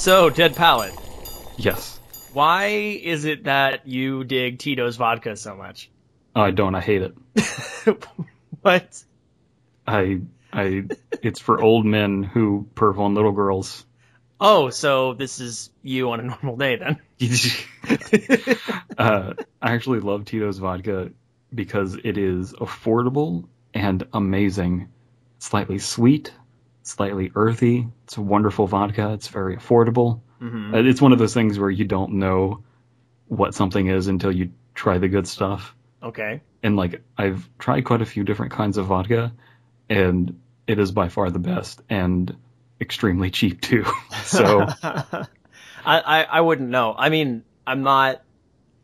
So, Dead Palette, Yes. why is it that you dig Tito's vodka so much? I don't. I hate it. what? I, I, it's for old men who perv on little girls. Oh, so this is you on a normal day then? uh, I actually love Tito's vodka because it is affordable and amazing. Slightly sweet, slightly earthy. It's a wonderful vodka. It's very affordable. hmm Uh, It's one of those things where you don't know what something is until you try the good stuff. Okay. And like I've tried quite a few different kinds of vodka, and it is by far the best and extremely cheap too. so I, I I wouldn't know. I mean, I'm not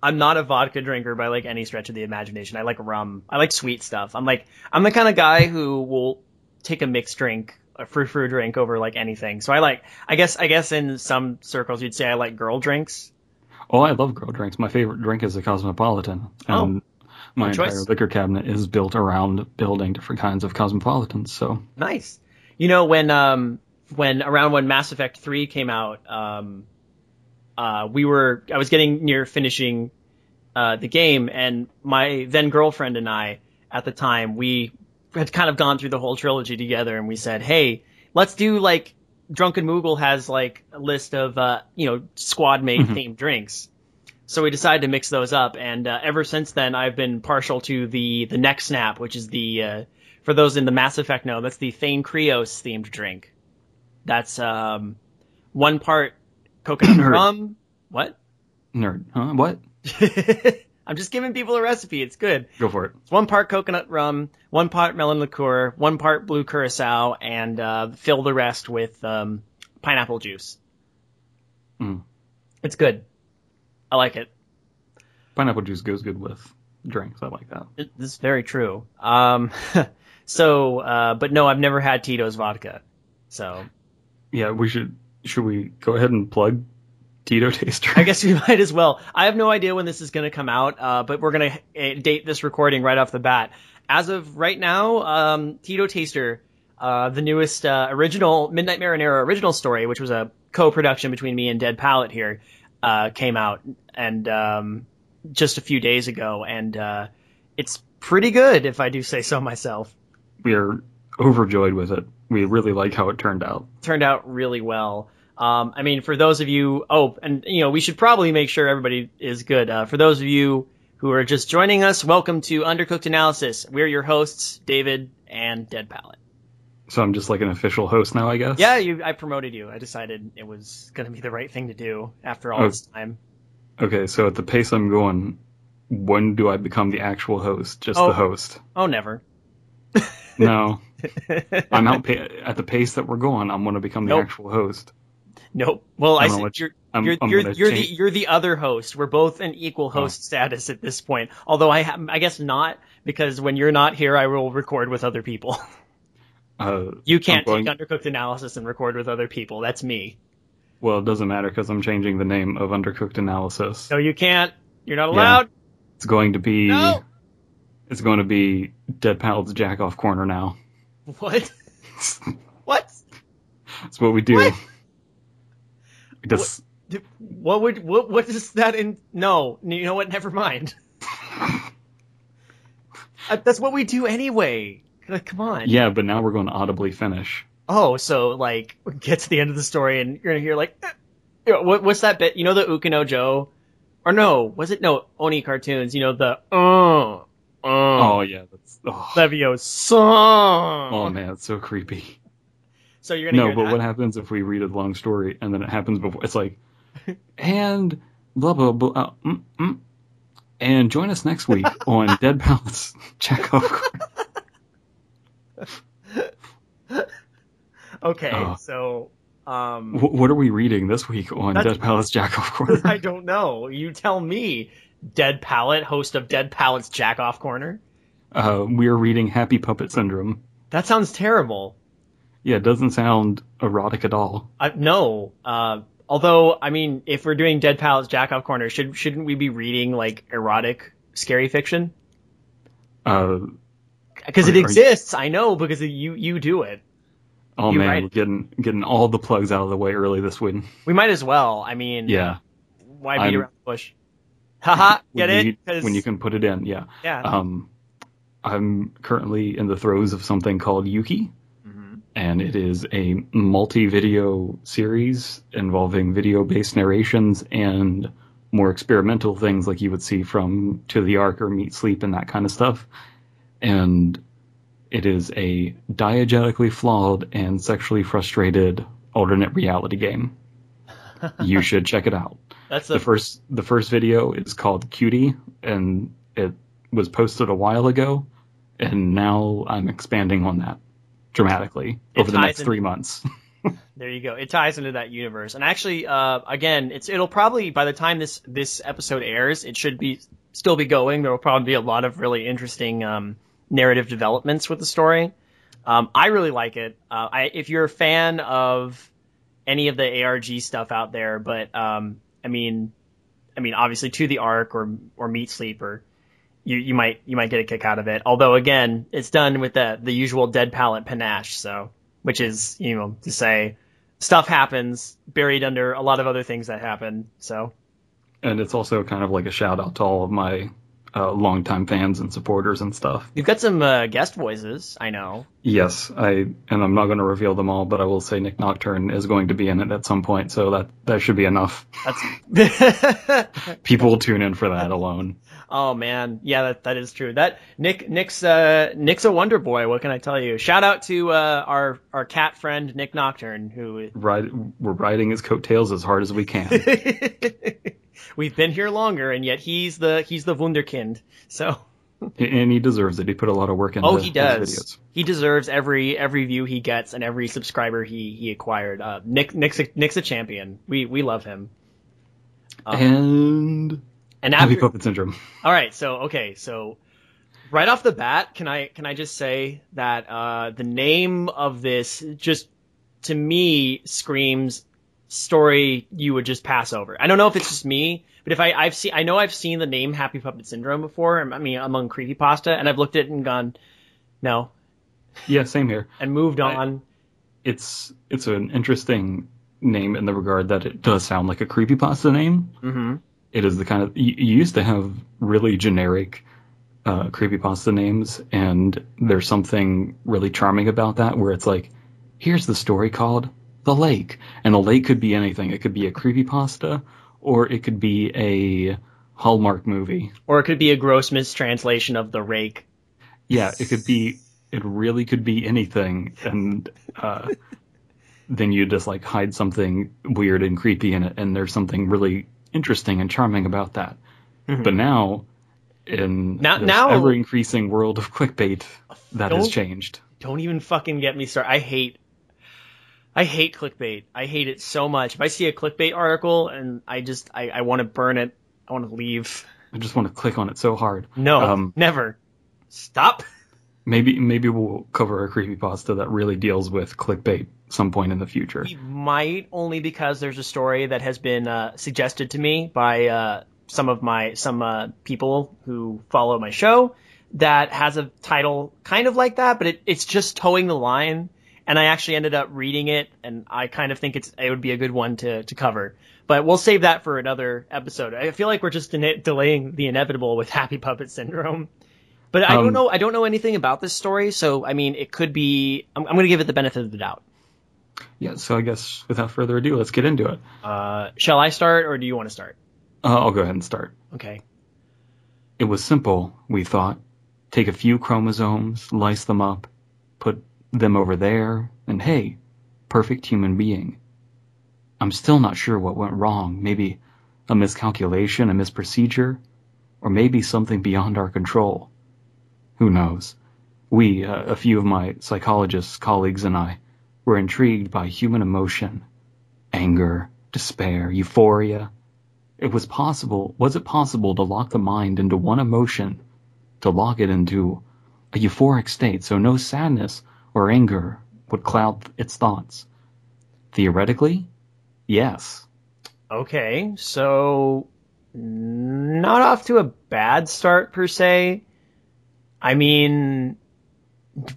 I'm not a vodka drinker by like any stretch of the imagination. I like rum. I like sweet stuff. I'm like I'm the kind of guy who will take a mixed drink, a frou frou drink over like anything. So I like I guess I guess in some circles you'd say I like girl drinks. Oh, I love girl drinks. My favorite drink is a Cosmopolitan. And my Good entire choice. liquor cabinet is built around building different kinds of Cosmopolitans. So, Nice. You know when um when around when Mass Effect 3 came out, um uh we were I was getting near finishing uh the game and my then girlfriend and I at the time we had kind of gone through the whole trilogy together and we said, "Hey, let's do like Drunken Moogle has like a list of uh you know squad mate Mhm. themed drinks." So we decided to mix those up, and uh, ever since then, I've been partial to the the Neck Snap, which is the uh, for those in the Mass Effect know, that's the Thane Krios themed drink. That's um, one part coconut rum. What? nerd, huh? What? I'm just giving people a recipe. It's good. Go for it. It's one part coconut rum, one part melon liqueur, one part blue curacao, and uh, fill the rest with um, pineapple juice. Mm. It's good. I like it. Pineapple juice goes good with drinks. I like that. It- This is very true. Um, so, uh, but no, I've never had Tito's vodka. So Yeah, we should. Should we go ahead and plug Tito Taster? I guess we might as well. I have no idea when this is going to come out, uh, but we're going to date this recording right off the bat. As of right now, um, Tito Taster, uh, the newest uh, original Midnight Marinara original story, which was a co-production between me and Dead Palette here, uh, came out and um, just a few days ago, and uh, it's pretty good, if I do say so myself. we are overjoyed with it. We really like how it turned out. turned out really well. Um, I mean, for those of you, oh, and you know, we should probably make sure everybody is good. Uh, for those of you who are just joining us, welcome to Undercooked Analysis. We're your hosts, David and Dead Palette. So I'm just like an official host now, I guess. Yeah, you, I promoted you. I decided it was going to be the right thing to do after all Oh. this time. Okay, so at the pace I'm going, when do I become the actual host? Just Oh. the host? Oh, never. No, I'm out pa- at the pace that we're going. I'm going to become the Nope. actual host. Nope. Well, I I'm gonna said you're I'm, you're I'm you're, you're the you're the other host. We're both in equal host status at this point. Although I ha- I guess not because when you're not here, I will record with other people. uh, You can't going- take undercooked analysis and record with other people. That's me. Well, it doesn't matter because I'm changing the name of Undercooked Analysis. No, you can't. You're not Yeah. allowed. It's going to be. No. It's going to be Dead Palette's Jack Off Corner now. What? what? That's what we do. What? Just What would what what is that in? No, you know what? Never mind. Uh, That's what we do anyway. Like, Come on. yeah, but now we're going to audibly finish. Oh, so like get to the end of the story and you're gonna hear like, eh, you know, what, what's that bit? You know the Ukino Joe, or no? Was it no Oni cartoons? You know the uh uh Oh yeah, that's. Oh, Leviosa. oh man, it's so creepy. So you're gonna No, but that? what happens if we read a long story and then it happens before? It's like, and blah blah blah. Uh, mm, mm, and join us next week on Dead Palace Chekhov. Okay, Oh. so um, Wh- what are we reading this week on Dead Palace Jackal Corner? I don't know. You tell me. Dead Palette, host of Dead Palette's Jack Off Corner. Uh, we are reading Happy Puppet Syndrome. That sounds terrible. Yeah, it doesn't sound erotic at all. I, no. Uh, although, I mean, if we're doing Dead Palette's Jack Off Corner, should shouldn't we be reading like erotic, scary fiction? Uh, Because Are- it are you- exists. I know because you you do it. Oh You man, we're getting getting all the plugs out of the way early this week. We might as well. I mean, Yeah, why beat I'm- around the bush? Haha, get it? you, 'Cause- when you can put it in. Yeah. yeah. Um, I'm currently in the throes of something called Yuki. And it is a multi-video series involving video-based narrations and more experimental things like you would see from To the Ark or Meet Sleep and that kind of stuff. And it is a diegetically flawed and sexually frustrated alternate reality game. you should check it out. That's The the first the first video is called Cutie and it was posted a while ago and now I'm expanding on that dramatically It over the next in- 3 months. There you go. It ties into that universe. And actually, uh, again, it's it'll probably by the time this this episode airs, it should be still be going. There will probably be a lot of really interesting um, narrative developments with the story. Um, I really like it. Uh, I, if you're a fan of any of the ARG stuff out there, but um, I mean, I mean, obviously to the Ark or or Meat Sleeper, you you might you might get a kick out of it. Although again, it's done with the the usual dead palette panache. So which is, you know, to say stuff happens buried under a lot of other things that happen. So and it's also kind of like a shout out to all of my uh, longtime fans and supporters and stuff. you've got some uh, guest voices, I know. Yes, I and I'm not going to reveal them all, but I will say Nick Nocturne is going to be in it at some point, so that that should be enough. That's People will tune in for that alone. Oh man, yeah, that that is true. That Nick Nick's uh Nick's a wonder boy. What can I tell you? Shout out to uh, our our cat friend Nick Nocturne, who Ride, we're riding his coattails as hard as we can. we've been here longer, and yet he's the he's the wunderkind. So and he deserves it. He put a lot of work into oh, he does. videos. He deserves every every view he gets and every subscriber he he acquired. Uh, Nick Nick's a, Nick's a champion. We we love him. Um, and and Happy after, Puppet Syndrome. All right, so okay, so right off the bat, can I can I just say that uh, the name of this just to me screams story you would just pass over. I don't know if it's just me, but if I I've seen I know I've seen the name Happy Puppet Syndrome before. I mean among creepypasta, and I've looked at it and gone, no, Yeah, same here. and moved on. It's it's an interesting name in the regard that it does sound like a creepypasta name. hmm It is the kind of you, you used to have really generic uh, creepypasta names, and there's something really charming about that, where it's like, here's the story called The Lake, and the lake could be anything. It could be a creepypasta, or it could be a Hallmark movie. Or it could be a gross mistranslation of the rake. Yeah, it could be. It really could be anything, and uh, then you just like hide something weird and creepy in it, and there's something really interesting and charming about that. But now, in Now- this now- ever increasing world of clickbait, that has changed. Don't even fucking get me started. I hate, I hate clickbait. I hate it so much. If I see a clickbait article and I just, I, I want to burn it. I want to leave. I just want to click on it so hard. No, Um, never. Stop. Maybe maybe we'll cover a creepypasta that really deals with clickbait some point in the future. We might only because there's a story that has been uh, suggested to me by uh, some of my some uh, people who follow my show that has a title kind of like that, but it, it's just towing the line. And I actually ended up reading it, and I kind of think it's it would be a good one to to cover. But we'll save that for another episode. I feel like we're just in delaying the inevitable with Happy Puppet Syndrome. But I don't Um, know. I don't know anything about this story, so I mean, it could be. I'm, I'm going to give it the benefit of the doubt. Yeah, so I guess without further ado, let's get into it. Uh, shall I start, or do you want to start? Uh, I'll go ahead and start. Okay. It was simple, we thought. Take a few chromosomes, lice them up, put them over there, and hey, perfect human being. I'm still not sure what went wrong. Maybe a miscalculation, a misprocedure, or maybe something beyond our control. Who knows? We, uh, a few of my psychologist colleagues and I, were intrigued by human emotion, anger, despair, euphoria, it was possible, was it possible to lock the mind into one emotion, to lock it into a euphoric state so no sadness or anger would cloud its thoughts? Theoretically, yes. Okay. So, not off to a bad start per se. I mean,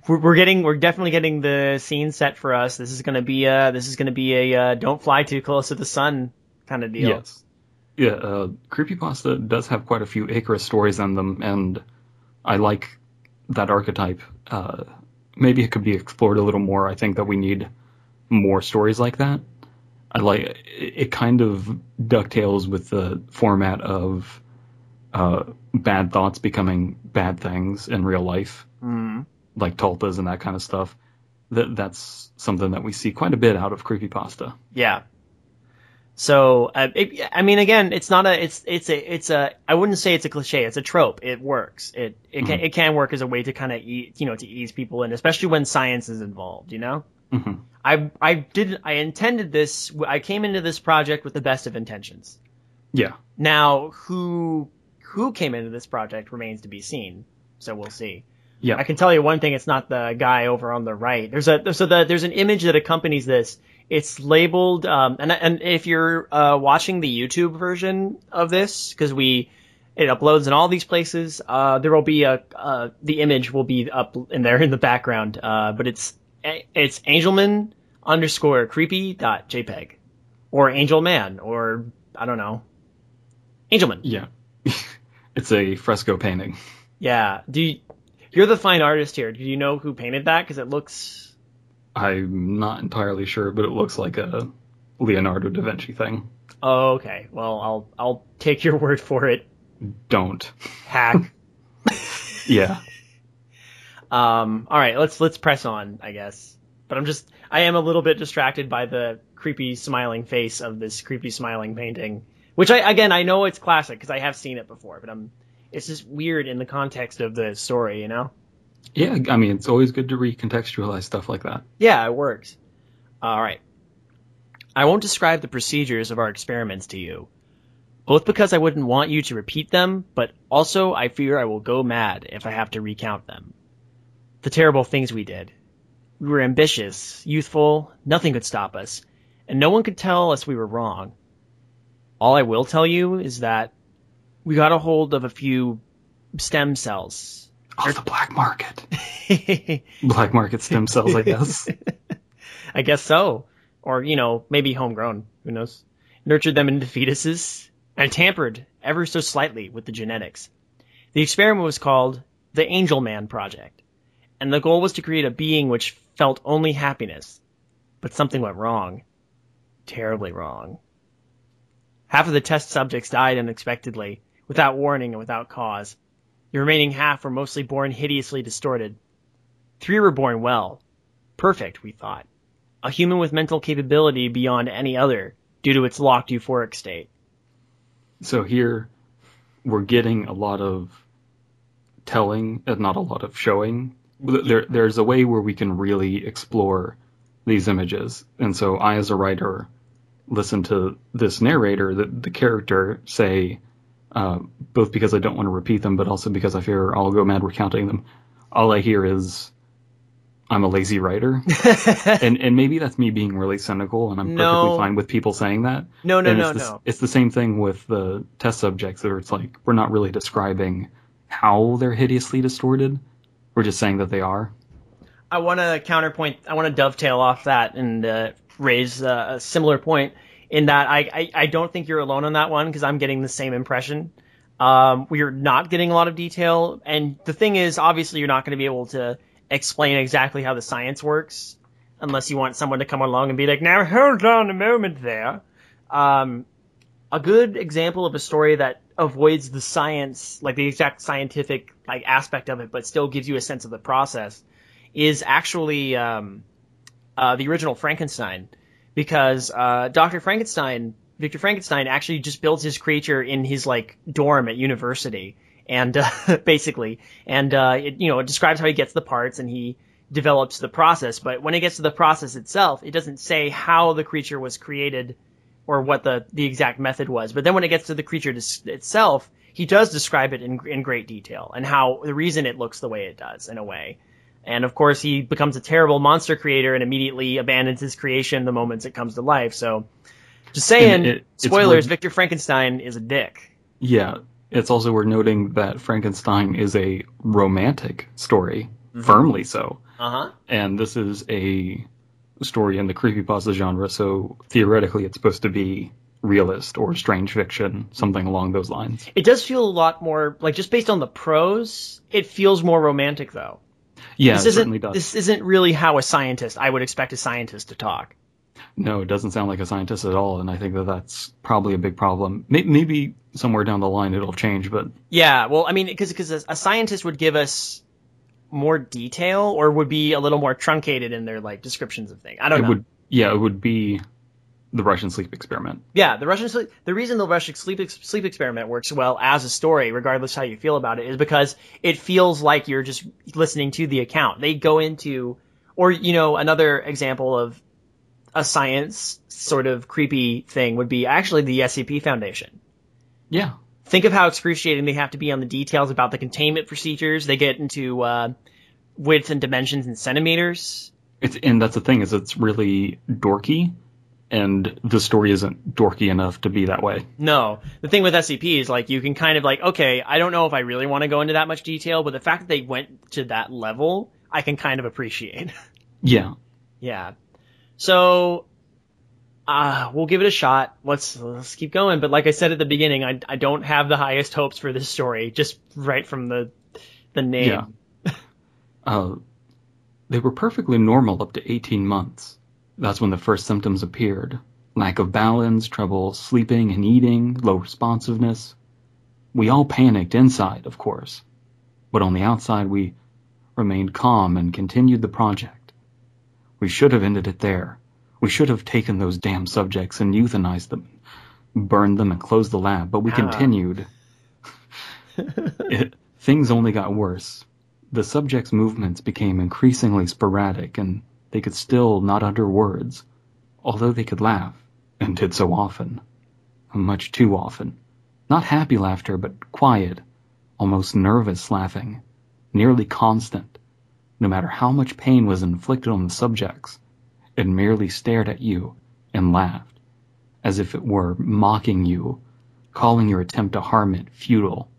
we're, getting we're definitely getting the scene set for us. This is gonna be a this is gonna be a uh, don't fly too close to the sun kind of deal. Yes. Yeah, uh, Creepypasta does have quite a few Icarus stories in them, and I like that archetype. Uh, maybe it could be explored a little more. I think that we need more stories like that. I like it, kind of ducktails with the format of uh, bad thoughts becoming bad things in real life, Mm. like tulpas and that kind of stuff. That that's something that we see quite a bit out of creepypasta. Yeah. So uh, it, I mean, again, it's not a it's it's a it's a I wouldn't say it's a cliche. It's a trope. It works. It it can it can work as a way to kind of eat you know to ease people in, especially when science is involved. You know. hmm I I did I intended this. I came into this project with the best of intentions. Yeah, Now, who who came into this project remains to be seen. So we'll see. yeah. I can tell you one thing: it's not the guy over on the right. There's a so the, there's an image that accompanies this. It's labeled, um, and and if you're uh, watching the YouTube version of this, because we it uploads in all these places, uh, there will be a uh, the image will be up in there in the background, uh, but it's it's Angelman underscore creepy dot jpeg or Angelman or I don't know Angelman. Yeah. it's a fresco painting. Yeah. Do you, you're the fine artist here? Do you know who painted that? Because it looks. I'm not entirely sure, but it looks like a Leonardo da Vinci thing. Oh, okay. Well, I'll I'll take your word for it. Don't. Hack. Yeah. um. All right. Let's let's press on. I guess. But I'm just I am a little bit distracted by the creepy smiling face of this creepy smiling painting, which I again I know it's classic because I have seen it before, but I'm it's just weird in the context of the story, you know. Yeah, I mean, it's always good to recontextualize stuff like that. Yeah, it works. All right. I won't describe the procedures of our experiments to you, both because I wouldn't want you to repeat them, but also I fear I will go mad if I have to recount them. The terrible things we did. We were ambitious, youthful, nothing could stop us, and no one could tell us we were wrong. All I will tell you is that we got a hold of a few stem cells. Oh, the black market. Black market stem cells, I guess. I guess so. Or, you know, maybe homegrown. Who knows? Nurtured them into fetuses and tampered ever so slightly with the genetics. The experiment was called the Angel Man Project, and the goal was to create a being which felt only happiness. But something went wrong. Terribly wrong. Half of the test subjects died unexpectedly, without warning and without cause. The remaining half were mostly born hideously distorted. Three were born well. Perfect, we thought. A human with mental capability beyond any other, due to its locked euphoric state. So here, we're getting a lot of telling and not a lot of showing. There, there's a way where we can really explore these images. And so I, as a writer, listen to this narrator, the, the character, say, uh, both because I don't want to repeat them, but also because I fear I'll go mad recounting them. All I hear is, I'm a lazy writer. and and maybe that's me being really cynical, and I'm No. perfectly fine with people saying that. No, no, And no, it's the, no. It's the same thing with the test subjects, where it's like we're not really describing how they're hideously distorted. We're just saying that they are. I want to counterpoint. I want to dovetail off that and uh, raise uh, a similar point in that I, I, I don't think you're alone on that one because I'm getting the same impression. Um, we're not getting a lot of detail, and the thing is, obviously, you're not going to be able to explain exactly how the science works unless you want someone to come along and be like, "Now hold on a moment there." Um, a good example of a story that avoids the science, like the exact scientific like aspect of it, but still gives you a sense of the process, is actually um, uh, the original Frankenstein, because uh, Doctor Frankenstein, Victor Frankenstein, actually just builds his creature in his like dorm at university, and uh, basically, and uh, it you know it describes how he gets the parts and he develops the process, but when it gets to the process itself, it doesn't say how the creature was created or what the, the exact method was. But then when it gets to the creature itself, he does describe it in, in great detail and how the reason it looks the way it does in a way. And of course, he becomes a terrible monster creator and immediately abandons his creation the moment it comes to life. So, just saying, it- spoilers, worth- Victor Frankenstein is a dick. Yeah, it's also worth noting that Frankenstein is a romantic story. firmly so. Uh huh. And this is a story in the creepypasta genre, so theoretically it's supposed to be realist or strange fiction, something along those lines. It does feel a lot more like just based on the prose, it feels more romantic though. Yeah, this it isn't certainly does. this isn't really how a scientist I would expect a scientist to talk. No, it doesn't sound like a scientist at all, and I think that that's probably a big problem. Maybe somewhere down the line it'll change, but Yeah, well, I mean, because because a scientist would give us more detail or would be a little more truncated in their like descriptions of things. I don't it know. would, yeah, it would be the Russian sleep experiment. Yeah, the Russian sleep, the reason the Russian sleep ex- sleep experiment works well as a story, regardless how you feel about it, is because it feels like you're just listening to the account. They go into, or you know, another example of a science sort of creepy thing would be actually the SCP Foundation. Yeah, Think of how excruciating they have to be on the details about the containment procedures. They get into uh, width and dimensions in centimeters. it's and that's the thing is it's really dorky, and the story isn't dorky enough to be that way. No, the thing with SCP is like you can kind of like, okay, I don't know if I really want to go into that much detail, but the fact that they went to that level, I can kind of appreciate. Yeah, yeah. So, uh, we'll give it a shot. Let's let's keep going. But like I said at the beginning, I I don't have the highest hopes for this story, just right from the the name. Yeah. uh, they were perfectly normal up to 18 months. That's when the first symptoms appeared. Lack of balance, trouble sleeping and eating, low responsiveness. We all panicked inside, of course. But on the outside, we remained calm and continued the project. We should have ended it there. We should have taken those damn subjects and euthanized them, burned them and closed the lab, but we Ah. continued. It- things only got worse. The subjects' movements became increasingly sporadic, and they could still not utter words, although they could laugh, and did so often. Much too often. Not happy laughter, but quiet, almost nervous laughing, nearly constant. No matter how much pain was inflicted on the subjects, it merely stared at you and laughed, as if it were mocking you, calling your attempt to harm it futile.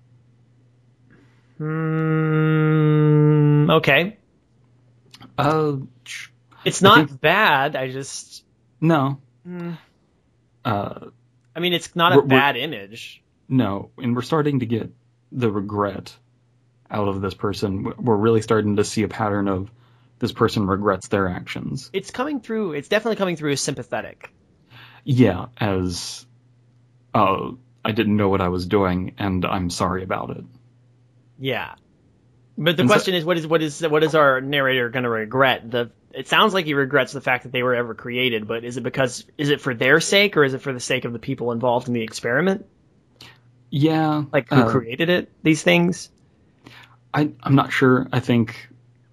Hmm. Okay. Uh, It's not think- bad. I just. no. Hmm. Uh, I mean, it's not a bad image. no. And we're starting to get the regret out of this person. We're really starting to see a pattern of this person regrets their actions. It's coming through. It's definitely coming through as sympathetic. Yeah, as, uh, I didn't know what I was doing, and I'm sorry about it. Yeah. But the And so- question is, what is what is what is our narrator going to regret? The it sounds like he regrets the fact that they were ever created, but is it because is it for their sake or is it for the sake of the people involved in the experiment? Yeah, Like who uh, created it? These things. I, I'm not sure. I think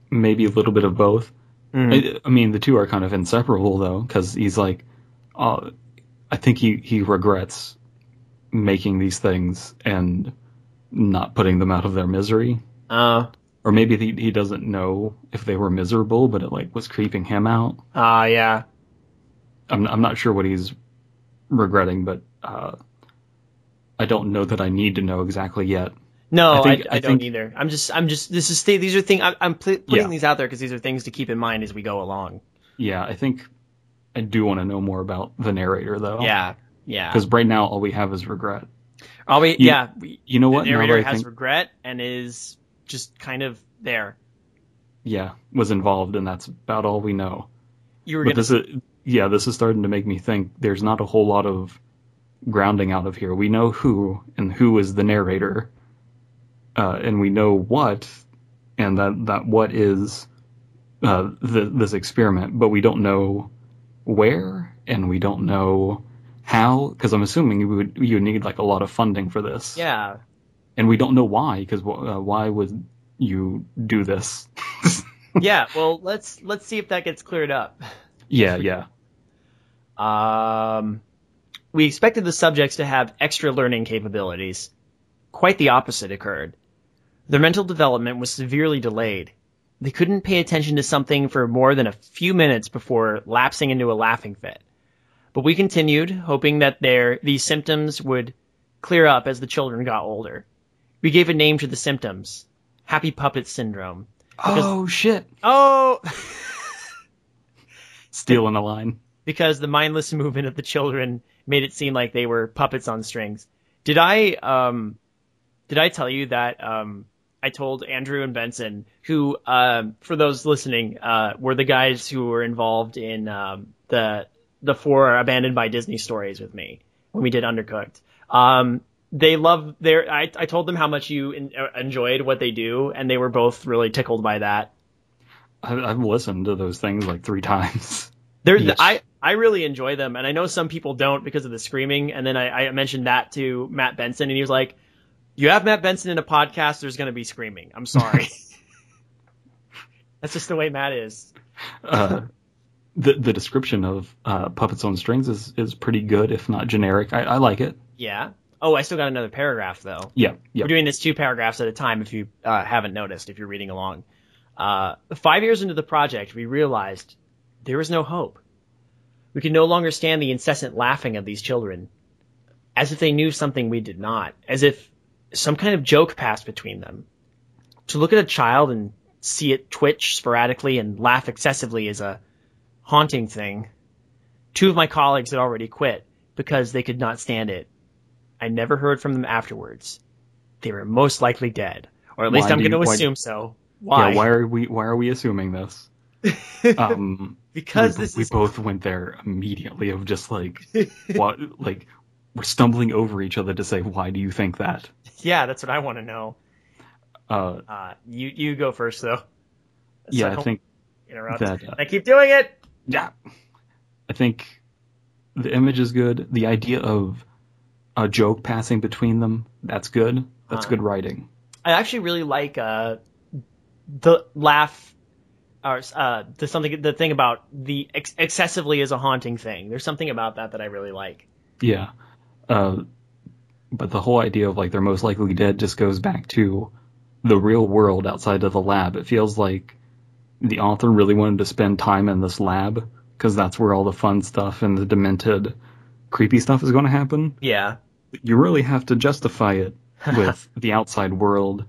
maybe a little bit of both. I, I mean, the two are kind of inseparable though, because he's like, uh, I think he, he regrets making these things and not putting them out of their misery. Uh, Or maybe he, he doesn't know if they were miserable, but it like was creeping him out. ah, yeah. I'm, I'm not sure what he's regretting, but, uh, I don't know that I need to know exactly yet. No, I, I think- I, I don't think- either. I'm just, I'm just, this is, these are things, I'm, I'm pl- putting Yeah. these out there because these are things to keep in mind as we go along. Yeah, I think I do want to know more about the narrator though. Yeah, yeah. Because right now all we have is regret. Are we, you- yeah, we, You know what? Narrator I has think- regret and is just kind of there. yeah, was involved, and that's about all we know. You were But gonna, this is, yeah, this is starting to make me think there's not a whole lot of grounding out of here. We know who, and who is the narrator, uh, and we know what, and that that what is uh, the, this experiment, but we don't know where, and we don't know how, because I'm assuming you would you would need like a lot of funding for this, yeah. And we don't know why, because uh, why would you do this? yeah, well, let's let's see if that gets cleared up. yeah, yeah. Um, we expected the subjects to have extra learning capabilities. Quite the opposite occurred. Their mental development was severely delayed. They couldn't pay attention to something for more than a few minutes before lapsing into a laughing fit. But we continued, hoping that their these symptoms would clear up as the children got older. We gave a name to the symptoms: happy puppet syndrome. Oh shit! Oh, Stealing a line. because the mindless movement of the children made it seem like they were puppets on strings. Did I um did I tell you that um I told Andrew and Benson, who um for those listening, uh were the guys who were involved in um the the four abandoned by Disney stories with me when we did Undercooked. Um they love their I I told them how much you en- uh, enjoyed what they do and they were both really tickled by that. I, I've listened to those things like three times. They're, Yes. I, I really enjoy them, and I know some people don't because of the screaming. And then I, I mentioned that to Matt Benson, and he was like, "You have Matt Benson in a podcast. There's going to be screaming. I'm sorry. That's just the way Matt is." Uh, the the description of uh, puppets on strings is is pretty good, if not generic. I, I like it. Yeah. Oh, I still got another paragraph though. Yeah, yeah. We're doing this two paragraphs at a time. If you uh, haven't noticed, if you're reading along, uh, five years into the project, we realized there was no hope. We could no longer stand the incessant laughing of these children, as if they knew something we did not, as if some kind of joke passed between them. To look at a child and see it twitch sporadically and laugh excessively is a haunting thing. Two of my colleagues had already quit because they could not stand it. I never heard from them afterwards. They were most likely dead, or at least Why I'm going to assume so. Why? Yeah, why are we why are we assuming this? Um, because we, we is both went there immediately of just like what like we're stumbling over each other to say why do you think that? yeah, that's what I want to know. Uh, Uh, you you go first though. So yeah, I don't think interrupt. that uh, I keep doing it. yeah, I think the image is good. The idea of a joke passing between them that's good. That's Huh. good writing. I actually really like uh, the laugh, or uh, the something the thing about the ex- excessively is a haunting thing. There's something about that that I really like. Yeah. Uh, but the whole idea of like they're most likely dead just goes back to the real world outside of the lab. It feels like the author really wanted to spend time in this lab because that's where all the fun stuff and the demented, creepy stuff is going to happen. Yeah. You really have to justify it with the outside world.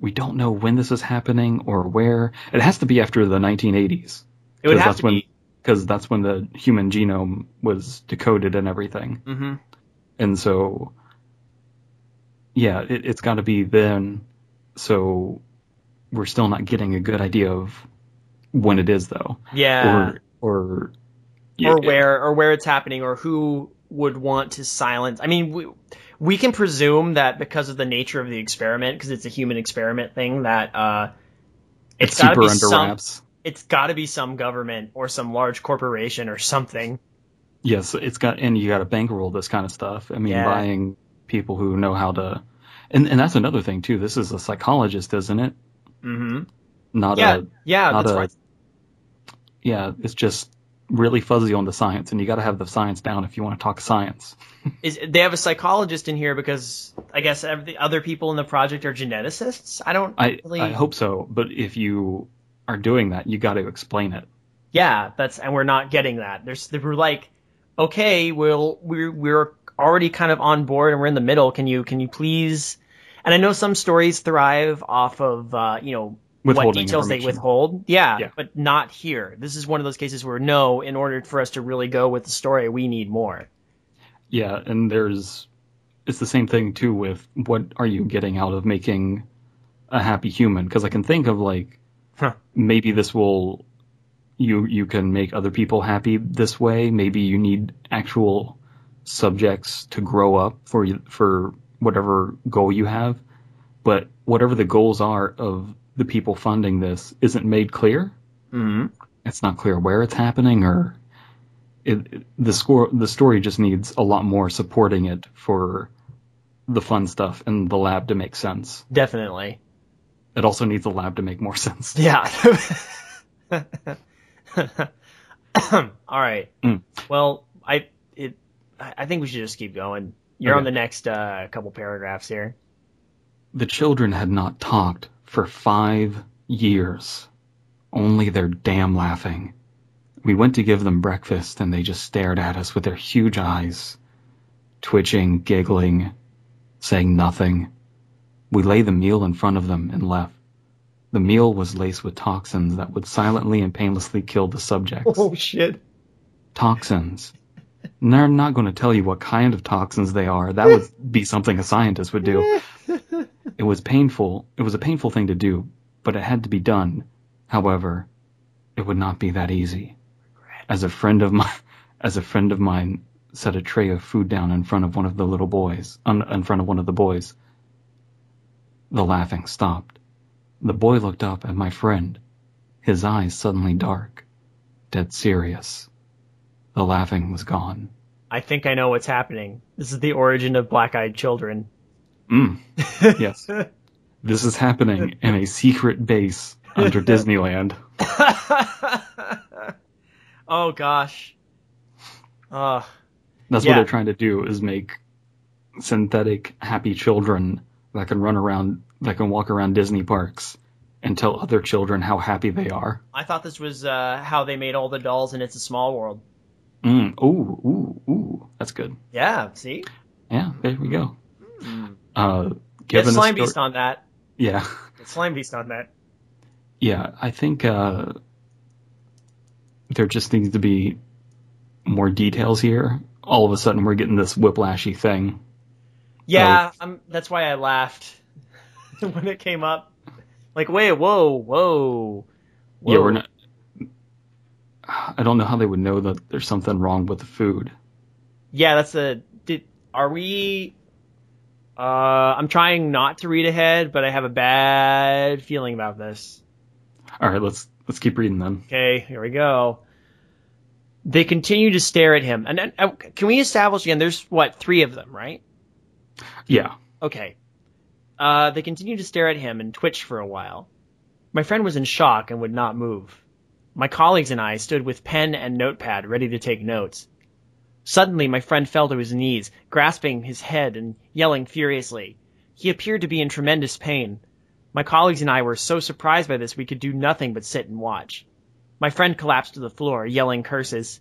We don't know when this is happening or where. It has to be after the 1980s It would have that's to when- be. because that's when the human genome was decoded and everything. hmm And so, yeah, it, it's got to be then. So we're still not getting a good idea of when it is, though, Yeah. or or or where or where it's happening or who would want to silence i mean we, we can presume that because of the nature of the experiment because it's a human experiment thing that uh it's it's got to super be under some wraps. it's got to be some government or some large corporation or something Yes, it's got, and you got to bankroll this kind of stuff. I mean, Yeah. buying people who know how to, and and that's another thing too. This is a psychologist, isn't it? Mm-hmm. Not yeah a yeah that's a- right yeah. It's just really fuzzy on the science, and you got to have the science down if you want to talk science. is they have a psychologist in here because i guess the other people in the project are geneticists i don't I really I hope so, but if you are doing that, you got to explain it. Yeah, that's and we're not getting that. There's we're like, okay, we'll we're we're already kind of on board and we're in the middle. Can you can you please? And I know some stories thrive off of uh, you know what Withholding details they withhold. Yeah, Yeah. but not here. This is one of those cases where no, in order for us to really go with the story, we need more. Yeah, and there's it's the same thing too with what are you getting out of making a happy human? Because I can think of like Huh. maybe this will you you can make other people happy this way. Maybe you need actual subjects to grow up for you for whatever goal you have. But whatever the goals are of the people funding this isn't made clear. Mm-hmm. It's not clear where it's happening or it, it- the score the story just needs a lot more supporting it for the fun stuff and the lab to make sense. Definitely. It also needs the lab to make more sense. Yeah. All right. Mm. Well, I it I I think we should just keep going. You're Okay. on the next uh, couple paragraphs here. The children had not talked for five years. Only their damn laughing. We went to give them breakfast and they just stared at us with their huge eyes, twitching, giggling, saying nothing. We laid the meal in front of them and left. The meal was laced with toxins that would silently and painlessly kill the subjects. Oh shit. Toxins. And they're not going to tell you what kind of toxins they are. That would be something a scientist would do. It was painful. It was a painful thing to do, but it had to be done. However, it would not be that easy. As a friend of mine, as a friend of mine set a tray of food down in front of one of the little boys, un, in front of one of the boys, the laughing stopped. The boy looked up at my friend, his eyes suddenly dark, dead serious. The laughing was gone. I think I know what's happening. This is the origin of black-eyed children. Mm, yes. This is happening in a secret base under Disneyland. oh gosh. Uh, That's Yeah. what they're trying to do is make synthetic happy children that can run around, that can walk around Disney parks and tell other children how happy they are. I thought this was uh, how they made all the dolls in It's a Small World. Mm, ooh, ooh, ooh, that's good. Yeah, see? Yeah, there we go. Uh, Get given a Slime sto- Beast on that. yeah, Get Slime Beast on that. yeah, I think uh, there just needs to be more details here. All of a sudden, we're getting this whiplashy thing. Yeah, I'm, that's why I laughed when it came up. Like, wait, whoa, whoa. Yeah, we're not. I don't know how they would know that there's something wrong with the food. Yeah, that's a. Did are we? Uh, I'm trying not to read ahead, but I have a bad feeling about this. All right, let's let's keep reading then. Okay, here we go. They continue to stare at him, and, uh, can we establish again? There's what three of them, right? Yeah, Okay. Uh, they continued to stare at him and twitch for a while. My friend was in shock and would not move. My colleagues and I stood with pen and notepad ready to take notes. Suddenly, my friend fell to his knees, grasping his head and yelling furiously. He appeared to be in tremendous pain. My colleagues and I were so surprised by this we could do nothing but sit and watch. My friend collapsed to the floor, yelling curses.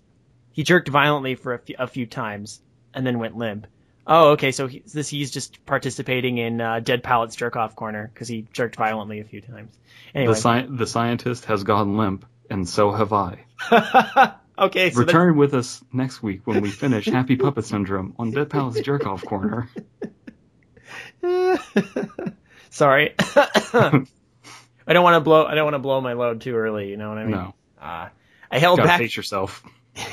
He jerked violently for a few, times, and then went limp. Oh, okay. So he, this he's just participating in uh, Dead Palette's jerk off corner because he jerked violently a few times. Anyway, the sci- the scientist has gone limp, and so have I. okay. So Return with us next week when we finish Happy Puppet Syndrome on Dead Palace Jerk Off Corner. sorry. I don't want to blow. I don't want to blow my load too early. You know what I mean? No, Uh, I held gotta back. face yourself. I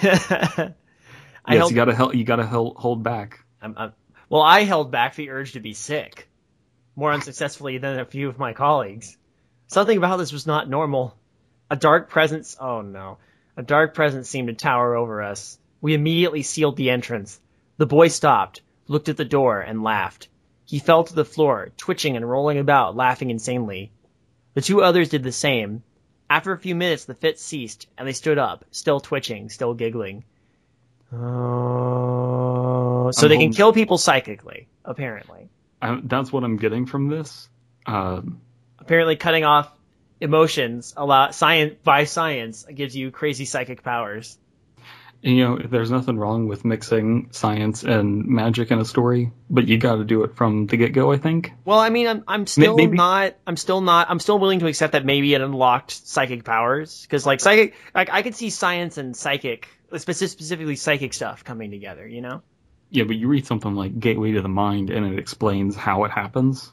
yes, held. you gotta hel- you gotta hold back. I'm, I'm, well, I held back the urge to be sick more unsuccessfully than a few of my colleagues. Something about this was not normal. A dark presence. Oh no. A dark presence seemed to tower over us. We immediately sealed the entrance. The boy stopped, looked at the door, and laughed. He fell to the floor, twitching and rolling about, laughing insanely. The two others did the same. After a few minutes, the fit ceased, and they stood up, still twitching, still giggling. Oh, so I'm they can kill people psychically, apparently. I, that's what I'm getting from this. Um, Apparently, cutting off emotions allow science by science gives you crazy psychic powers. and, you know, there's nothing wrong with mixing science and magic in a story, but you got to do it from the get go. I think. Well, I mean, I'm I'm still maybe- not I'm still not I'm still willing to accept that maybe it unlocked psychic powers because like psychic like I could see science and psychic specifically psychic stuff coming together. You know. Yeah, but you read something like Gateway to the Mind, and it explains how it happens.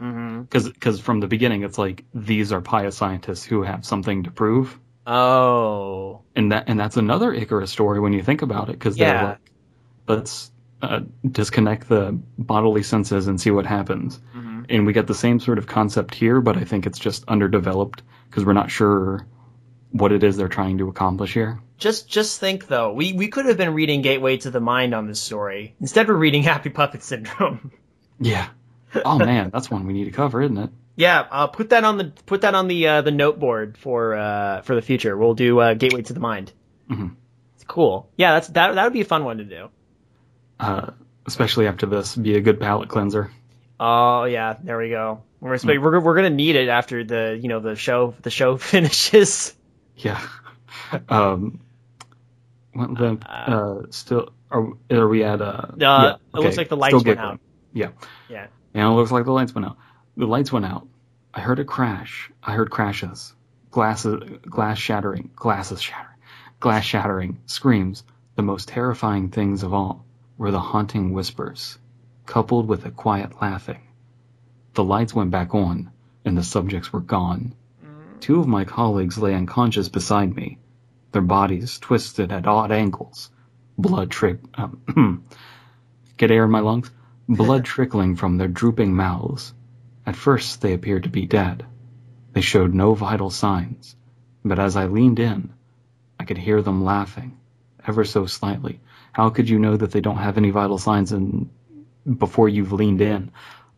Mm-hmm. Because from the beginning, it's like these are pious scientists who have something to prove, Oh. and that and that's another Icarus story when you think about it. Because Yeah. they're like, let's uh, disconnect the bodily senses and see what happens. Mhm. And we get the same sort of concept here, but I think it's just underdeveloped because we're not sure what it is they're trying to accomplish here. Just just think though, we we could have been reading Gateway to the Mind on this story. Instead, we're reading Happy Puppet Syndrome. Yeah. Oh man, that's one we need to cover, isn't it? Yeah, uh, put that on the put that on the uh, the note board for uh, for the future. We'll do uh, Gateway to the Mind. Mhm. It's cool. Yeah, that's that that would be a fun one to do. Uh, especially after this, be a good palate cleanser. Oh yeah, there we go. We're expect- we're we're gonna need it after the you know the show the show finishes. Yeah. Um, what the, uh, still, are, are we at, uh, yeah, it looks like the lights still went out. Yeah. Yeah. Yeah, it looks like the lights went out. The lights went out. I heard a crash. I heard crashes, glasses, glass shattering, glasses shattering, glass shattering, screams. The most terrifying things of all were the haunting whispers, coupled with a quiet laughing. The lights went back on, and the subjects were gone. Two of my colleagues lay unconscious beside me, their bodies twisted at odd angles, blood trick, um, get air in my lungs, blood trickling from their drooping mouths. At first they appeared to be dead. They showed no vital signs, but as I leaned in, I could hear them laughing, ever so slightly. How could you know that they don't have any vital signs in, before you've leaned in?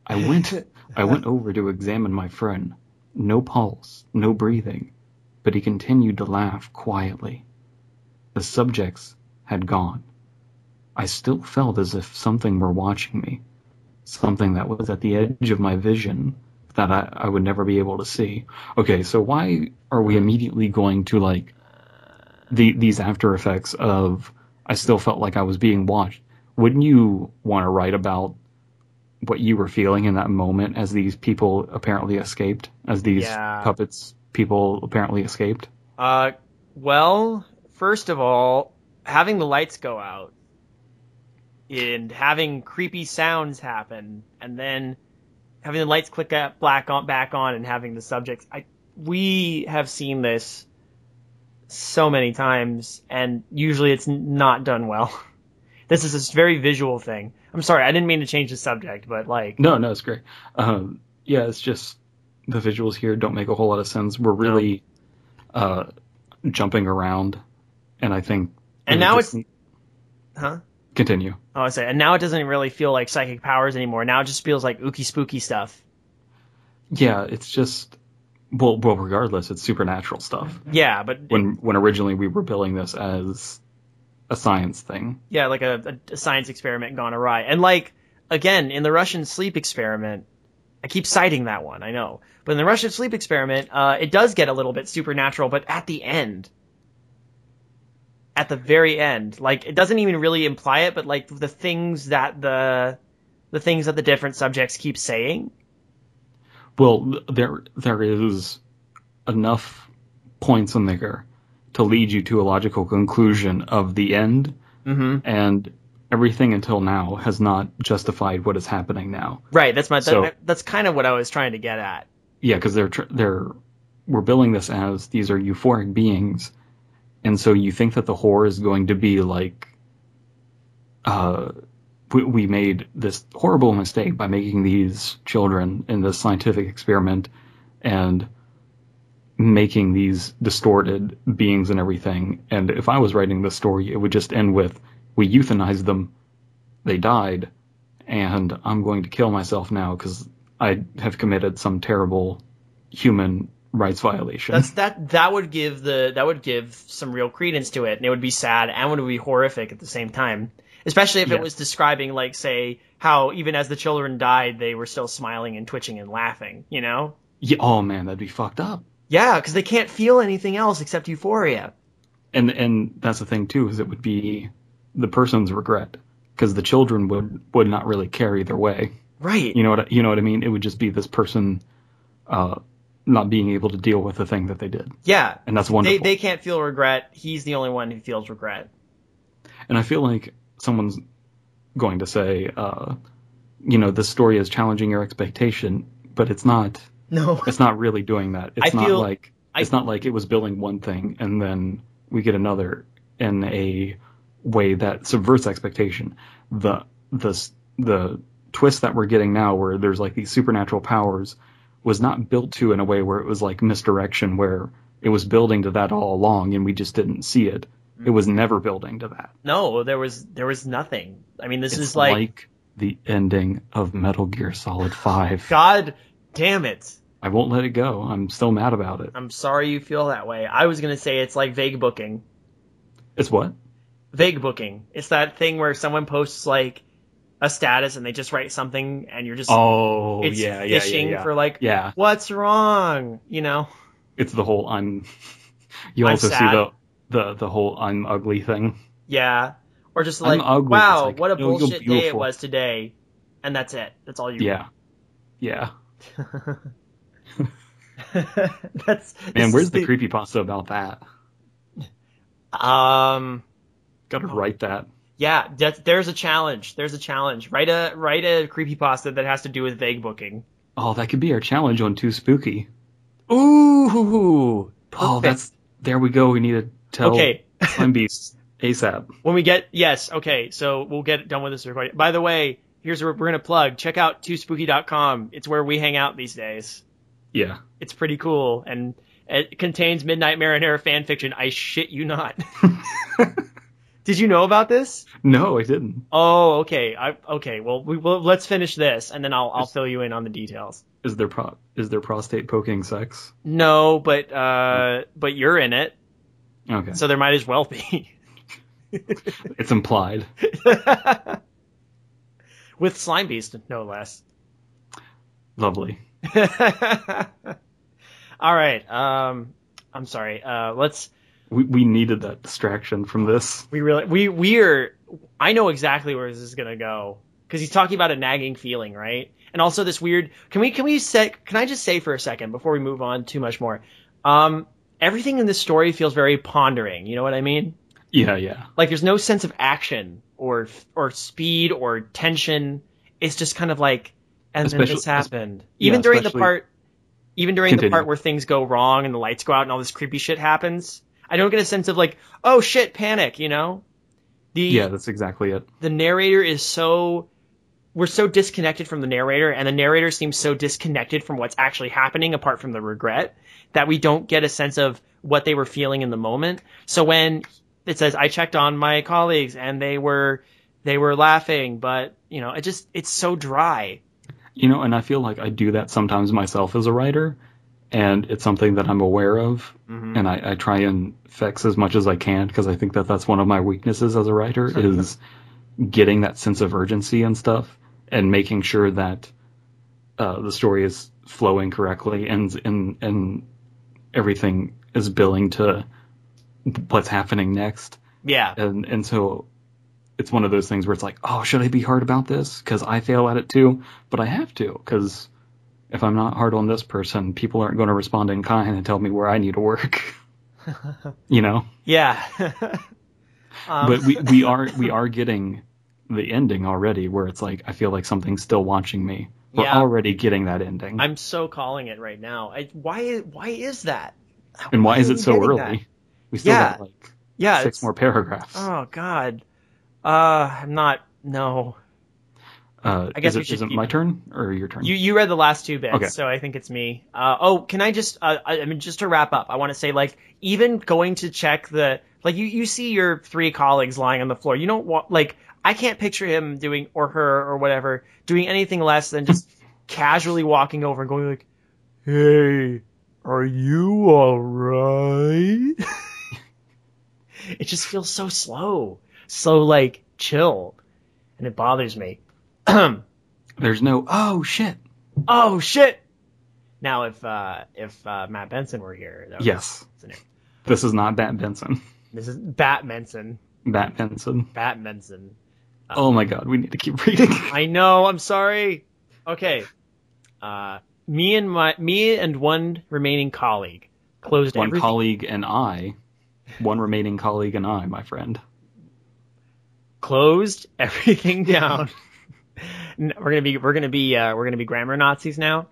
I went, I went over to examine my friend. No pulse, no breathing, but he continued to laugh quietly. The subjects had gone. I still felt as if something were watching me, something that was at the edge of my vision that I, I would never be able to see. Okay, so why are we immediately going to like the these after effects of I still felt like I was being watched? Wouldn't you want to write about what you were feeling in that moment as these people apparently escaped, as these Yeah. puppets people apparently escaped? Uh, well, first of all, having the lights go out and having creepy sounds happen, and then having the lights click up black on back on, and having the subjects. I we have seen this so many times, and usually it's not done well. This is a very visual thing. I'm sorry, I didn't mean to change the subject, but like, No, no, it's great. Um, yeah, it's just the visuals here don't make a whole lot of sense. We're really uh, jumping around, and I think. And now just- huh? continue. Oh, I say, and now it doesn't really feel like psychic powers anymore. Now it just feels like ooky spooky stuff. Yeah, it's just well, well, regardless, it's supernatural stuff. Yeah, but When when originally we were billing this as a science thing. yeah, like a, a, a science experiment gone awry. And like again, in the Russian sleep experiment, I keep citing that one, I know. But in the Russian sleep experiment, uh, it does get a little bit supernatural, but at the end. At the very end. Like it doesn't even really imply it, but like the things that the the things that the different subjects keep saying. Well, there there is enough points in there to lead you to a logical conclusion of the end, Mm-hmm. and everything until now has not justified what is happening now. Right, that's my So- that, that's kind of what I was trying to get at. Yeah, because they're they're we're billing this as these are euphoric beings, and so you think that the horror is going to be like, uh, we, we made this horrible mistake by making these children in this scientific experiment, and making these distorted beings and everything. And if I was writing this story, it would just end with we euthanized them, they died, and I'm going to kill myself now because I have committed some terrible human rights violation. That's that that would give the that would give some real credence to it, and it would be sad and would be horrific at the same time. Especially if it was describing like say how even as the children died, they were still smiling and twitching and laughing. You know? yeah, oh man, that'd be fucked up. Yeah, because they can't feel anything else except euphoria. And and that's the thing too, is it would be the person's regret because the children would would not really care either way. Right. You know what I- you know what I mean? It would just be this person uh, not being able to deal with the thing that they did, yeah. and that's wonderful. they they can't feel regret. He's the only one who feels regret. And I feel like someone's going to say, uh, you know, this story is challenging your expectation, but it's not. No. It's not really doing that. It's I not feel- like I- it's not like it was building one thing and then we get another in a way that subverts expectation. The the the twist that we're getting now, where there's like these supernatural powers, was not built to in a way where it was like misdirection, where it was building to that all along and we just didn't see it. Mm-hmm. It was never building to that. No, there was there was nothing. I mean, this It's is like, like the ending of Metal Gear Solid 5. God damn it. I won't let it go. I'm still mad about it. I'm sorry you feel that way. I was gonna say it's like vague booking. It's what? Vague booking. It's that thing where someone posts like a status and they just write something and you're just Oh, it's yeah, yeah, fishing yeah, yeah. for like yeah, what's wrong, you know? it's the whole I'm. You also see the the the whole I'm ugly thing. Yeah. Or just like wow, like, what a bullshit day it was today. And that's it. That's all you Yeah, yeah. That's Man, where's is the creepy pasta about that? Um, Got to write that. Yeah, that, there's a challenge. There's a challenge. Write a write a creepypasta that has to do with vague booking. Oh, that could be our challenge on Too Spooky. Ooh, Oh, that's there we go. We need to tell okay. Slime Beast ASAP. when we get yes, okay, so we'll get done with this recording. By the way, here's what we're gonna plug. Check out twospooky.com. It's where we hang out these days. Yeah. It's pretty cool and it contains Midnight Marinara fan fiction. I shit you not. Did you know about this? No, I didn't. Oh, okay. I, okay. Well, we will. Let's finish this, and then I'll I'll fill you in on the details. Is there pro- is there prostate poking sex? No, but uh, but you're in it, Okay. so there might as well be. it's implied. With Slime Beast, no less. Lovely. All right. Um, I'm sorry. Uh, let's. We we needed that distraction from this. We really we we're. I know exactly where this is gonna go because he's talking about a nagging feeling, right? And also this weird. Can we can we set? Can I just say for a second before we move on too much more? Um, everything in this story feels very pondering. You know what I mean? Yeah, yeah. Like there's no sense of action or or speed or tension. It's just kind of like, and then Especially- this happened. yeah, Even during the part, even during the part where things go wrong and the lights go out and all this creepy shit happens, I don't get a sense of like, oh shit, panic. You know, the Yeah, that's exactly it. the narrator is so we're so disconnected from the narrator and the narrator seems so disconnected from what's actually happening apart from the regret that we don't get a sense of what they were feeling in the moment so when it says i checked on my colleagues and they were they were laughing but you know it just it's so dry You know, and I feel like I do that sometimes myself as a writer, and it's something that I'm aware of, and I, I try and fix as much as I can because I think that that's one of my weaknesses as a writer is getting that sense of urgency and stuff, and making sure that uh, the story is flowing correctly and and and everything is billing to what's happening next. Yeah. And and so it's one of those things where it's like, oh, should I be hard about this? Because I fail at it too, but I have to because if I'm not hard on this person, people aren't going to respond in kind and tell me where I need to work. you know, yeah um, but we we are we are getting the ending already, where it's like I feel like something's still watching me. We're Yeah. already getting that ending, i'm so calling it right now I, why why is that and why is it so early? that? We still Yeah. got like yeah six more paragraphs. oh god uh i'm not no uh, I guess is it, is it my turn or your turn? You you read the last two bits, Okay. so I think it's me. Uh, oh, can I just uh, I, I mean just to wrap up, I want to say like even going to check the like you you see your three colleagues lying on the floor. You don't want like I can't picture him doing or her or whatever doing anything less than just casually walking over and going like, "Hey, are you all right?" it just feels so slow, so like chill, and it bothers me. There's no oh shit. Oh shit! Now, if uh, if uh, Matt Benson were here, would- Yes, what's the name? this is not Bat Benson. This is Bat Benson. Bat Benson. Bat Benson. Oh my god, we need to keep reading. I know. I'm sorry. Okay. Uh, me and my me and one remaining colleague closed one everything. colleague and I, one remaining colleague and I, my friend. closed everything down. We're gonna be we're gonna be uh, we're gonna be grammar Nazis now.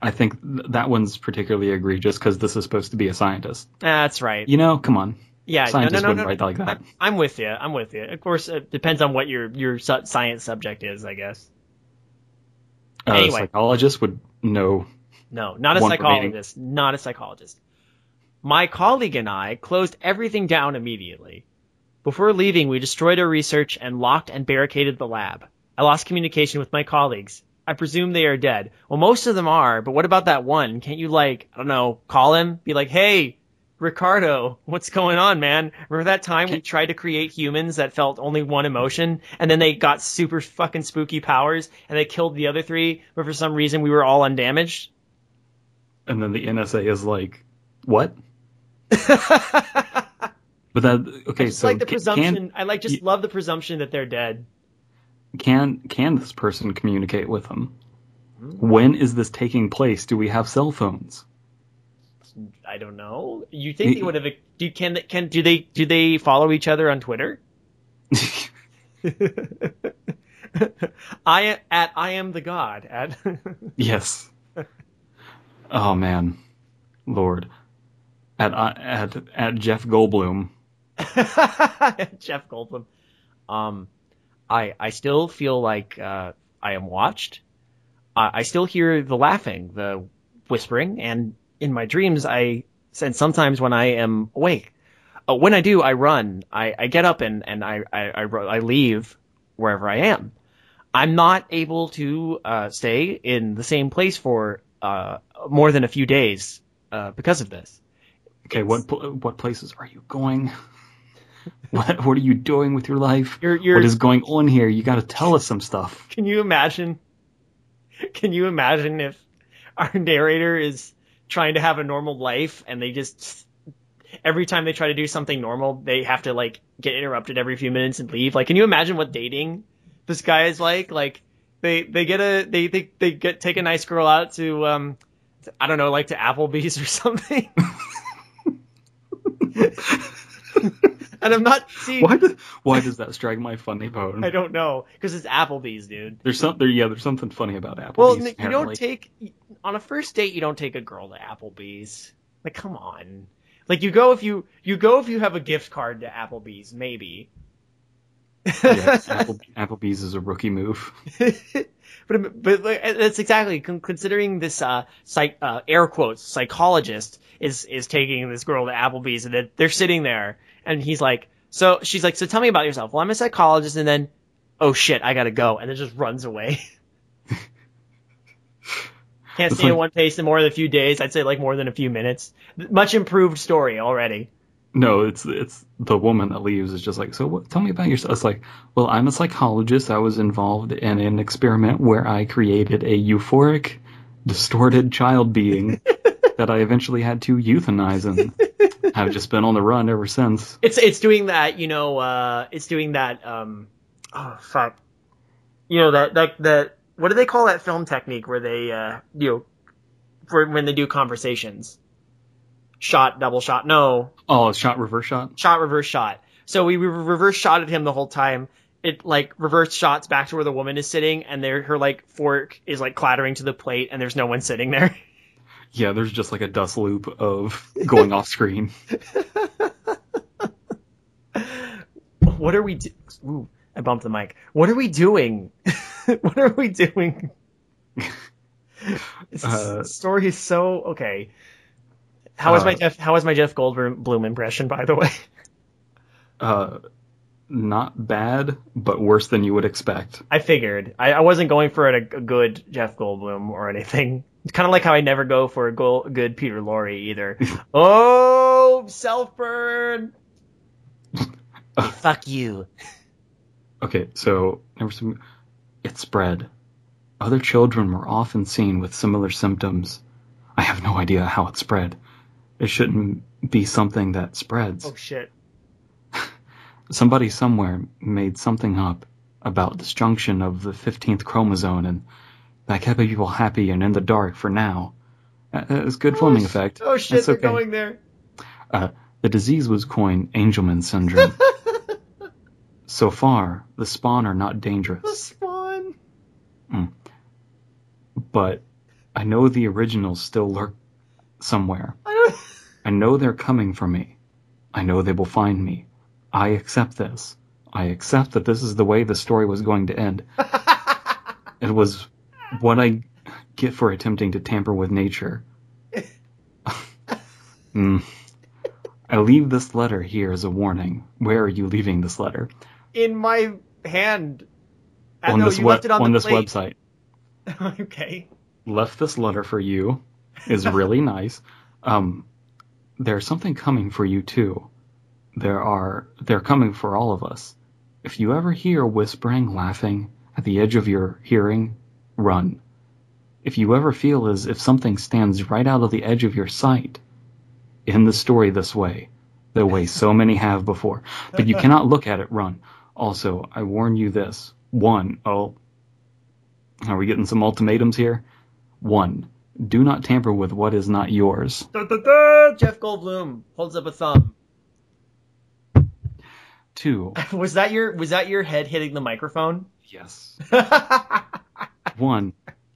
I think th- that one's particularly egregious because this is supposed to be a scientist. That's right. You know, come on. Yeah, Scientists no, no, wouldn't no. write like that. I'm with you. I'm with you. Of course, it depends on what your your science subject is, I guess. Uh, Anyway. A psychologist would know. No, not a psychologist. Not a psychologist. My colleague and I closed everything down immediately. Before leaving, we destroyed our research and locked and barricaded the lab. I lost communication with my colleagues. I presume they are dead. Well, most of them are, but what about that one? Can't you, like, I don't know, call him? Be like, hey, Ricardo, what's going on, man? Remember that time we tried to create humans that felt only one emotion, and then they got super fucking spooky powers, and they killed the other three, but for some reason we were all undamaged? And then the NSA is like, what? But that okay. just so like the ca- presumption. can I like just y- love the presumption that they're dead. Can can this person communicate with them? When is this taking place? Do we have cell phones? I don't know. You think they would have? Do can can do they do they follow each other on Twitter? I at I am the god at yes. Oh man, Lord, at uh, at at Jeff Goldblum. Jeff Goldblum. Um, I I still feel like uh, I am watched. I, I still hear the laughing, the whispering, and in my dreams, I and sometimes when I am awake, uh, when I do, I run. I, I get up and and I, I I I leave wherever I am. I'm not able to uh, stay in the same place for uh, more than a few days uh, because of this. Okay, what what places are you going? what what are you doing with your life? You're, you're, what is going on here? You got to tell us some stuff. Can you imagine? Can you imagine if our narrator is trying to have a normal life and they just every time they try to do something normal, they have to like get interrupted every few minutes and leave. Like, can you imagine what dating this guy is like? Like, they they get a they they they get take a nice girl out to um I don't know like to Applebee's or something. and I'm not seeing why does why does that strike my funny bone? I don't know because it's Applebee's, dude. There's some there yeah there's something funny about Applebee's. Well, apparently. you don't take on a first date. You don't take a girl to Applebee's. Like, come on. Like you go if you you go if you have a gift card to Applebee's, maybe. yes, Apple, Applebee's is a rookie move. but but that's exactly considering this uh, psych, uh, air quotes psychologist is is taking this girl to Applebee's and they're sitting there and he's like so she's like so tell me about yourself. Well, I'm a psychologist and then oh shit, I gotta go and then just runs away. Can't stay like, in one place in more than a few days. I'd say like more than a few minutes. Much improved story already. No, it's it's the woman that leaves is just like, so what, tell me about yourself. It's like, well, I'm a psychologist. I was involved in an experiment where I created a euphoric, distorted child being that I eventually had to euthanize, and I've just been on the run ever since. It's it's doing that, you know. Uh, it's doing that. Um, oh fuck. You know that that that what do they call that film technique where they uh you know for when they do conversations shot double shot no oh shot reverse shot shot reverse shot so we reverse shot at him the whole time it like reverse shots back to where the woman is sitting and there her like fork is like clattering to the plate and there's no one sitting there yeah there's just like a dust loop of going off screen what are we do- Ooh, I bumped the mic. What are we doing? what are we doing? this uh, story is so okay. How was uh, my Jeff? How was my Jeff Goldblum impression, by the way? Uh, not bad, but worse than you would expect. I figured. I, I wasn't going for a, a, good Jeff Goldblum or anything. It's kind of like how I never go for a go, good Peter Lorre either. oh, self burn. hey, fuck you. Okay, so some, it spread. Other children were often seen with similar symptoms. I have no idea how it spread. It shouldn't be something that spreads. Oh shit. Somebody somewhere made something up about disjunction of the 15th chromosome and that kept people happy and in the dark for now. Uh, it's good oh, filming effect. Oh shit, they're going there. Uh, the disease was coined Angelman syndrome. So far, the spawn are not dangerous. The spawn. Mm. But I know the originals still lurk somewhere. I, I know they're coming for me. I know they will find me. I accept this. I accept that this is the way the story was going to end. it was what I get for attempting to tamper with nature. mm. I leave this letter here as a warning. Where are you leaving this letter? in my hand. On this, we- on, on this website. okay. Left this letter for you is really nice. Um, there's something coming for you too. There are they're coming for all of us. If you ever hear whispering, laughing at the edge of your hearing, run. If you ever feel as if something stands right out of the edge of your sight, in the story this way, the way so many have before, but you cannot look at it, run. Also, I warn you this. One, oh, Are we getting some ultimatums here? One, do not tamper with what is not yours. Da, da, da! Jeff Goldblum holds up a thumb. Two, Was that your was that your head hitting the microphone? yes. One,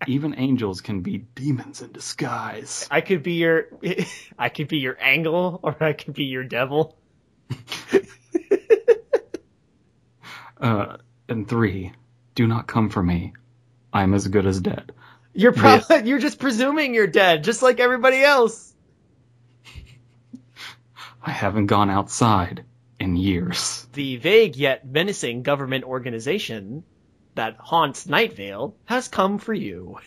even angels can be demons in disguise. I could be your I could be your angle or I could be your devil. Uh, and three, do not come for me. I am as good as dead. You're probably you're just presuming you're dead, just like everybody else. I haven't gone outside in years. The vague yet menacing government organization that haunts Night Vale has come for you.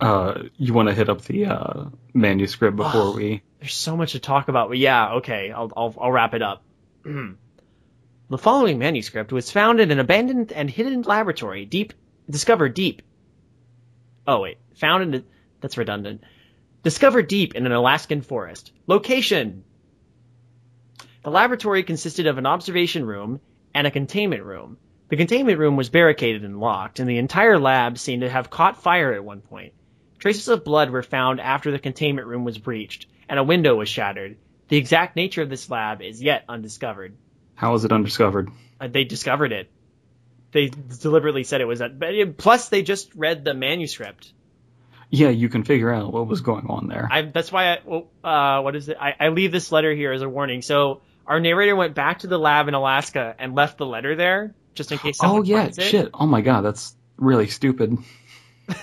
Uh, you want to hit up the uh, manuscript before we? There's so much to talk about, but yeah, okay, I'll I'll, I'll wrap it up. the following manuscript was found in an abandoned and hidden laboratory deep discovered deep. Oh wait, found in a, that's redundant. Discovered deep in an Alaskan forest. Location. The laboratory consisted of an observation room and a containment room. The containment room was barricaded and locked, and the entire lab seemed to have caught fire at one point. Traces of blood were found after the containment room was breached, and a window was shattered. The exact nature of this lab is yet undiscovered. How is it undiscovered? Uh, they discovered it. They deliberately said it was that. But plus, they just read the manuscript. Yeah, you can figure out what was going on there. I, that's why I, well, uh, what is it? I, I leave this letter here as a warning. So our narrator went back to the lab in Alaska and left the letter there just in case oh yeah, finds it. shit. Oh my god, that's really stupid.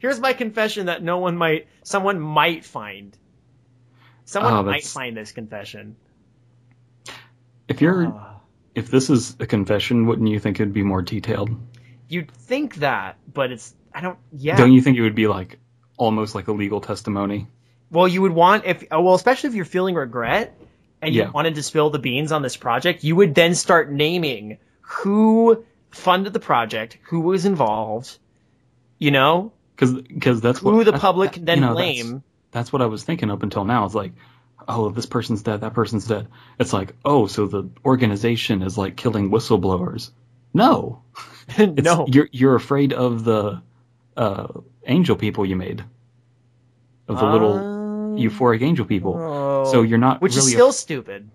Here's my confession that no one might, someone might find. Someone Oh, might find this confession. If you're, Ah. if this is a confession, wouldn't you think it'd be more detailed? You'd think that, but it's, I don't, yeah. Don't you think it would be like almost like a legal testimony? Well, you would want if oh, well, especially if you're feeling regret and Yeah. you wanted to spill the beans on this project, you would then start naming who funded the project, who was involved, you know, Because because that's who what the public that- can then you know, blame. That's what I was thinking up until now. It's like, oh, this person's dead, that person's dead. It's like, oh, so the organization is like killing whistleblowers. No, no, you're you're afraid of the uh, angel people you made, of the little Uh, euphoric angel people. oh, So you're not which really, is still stupid.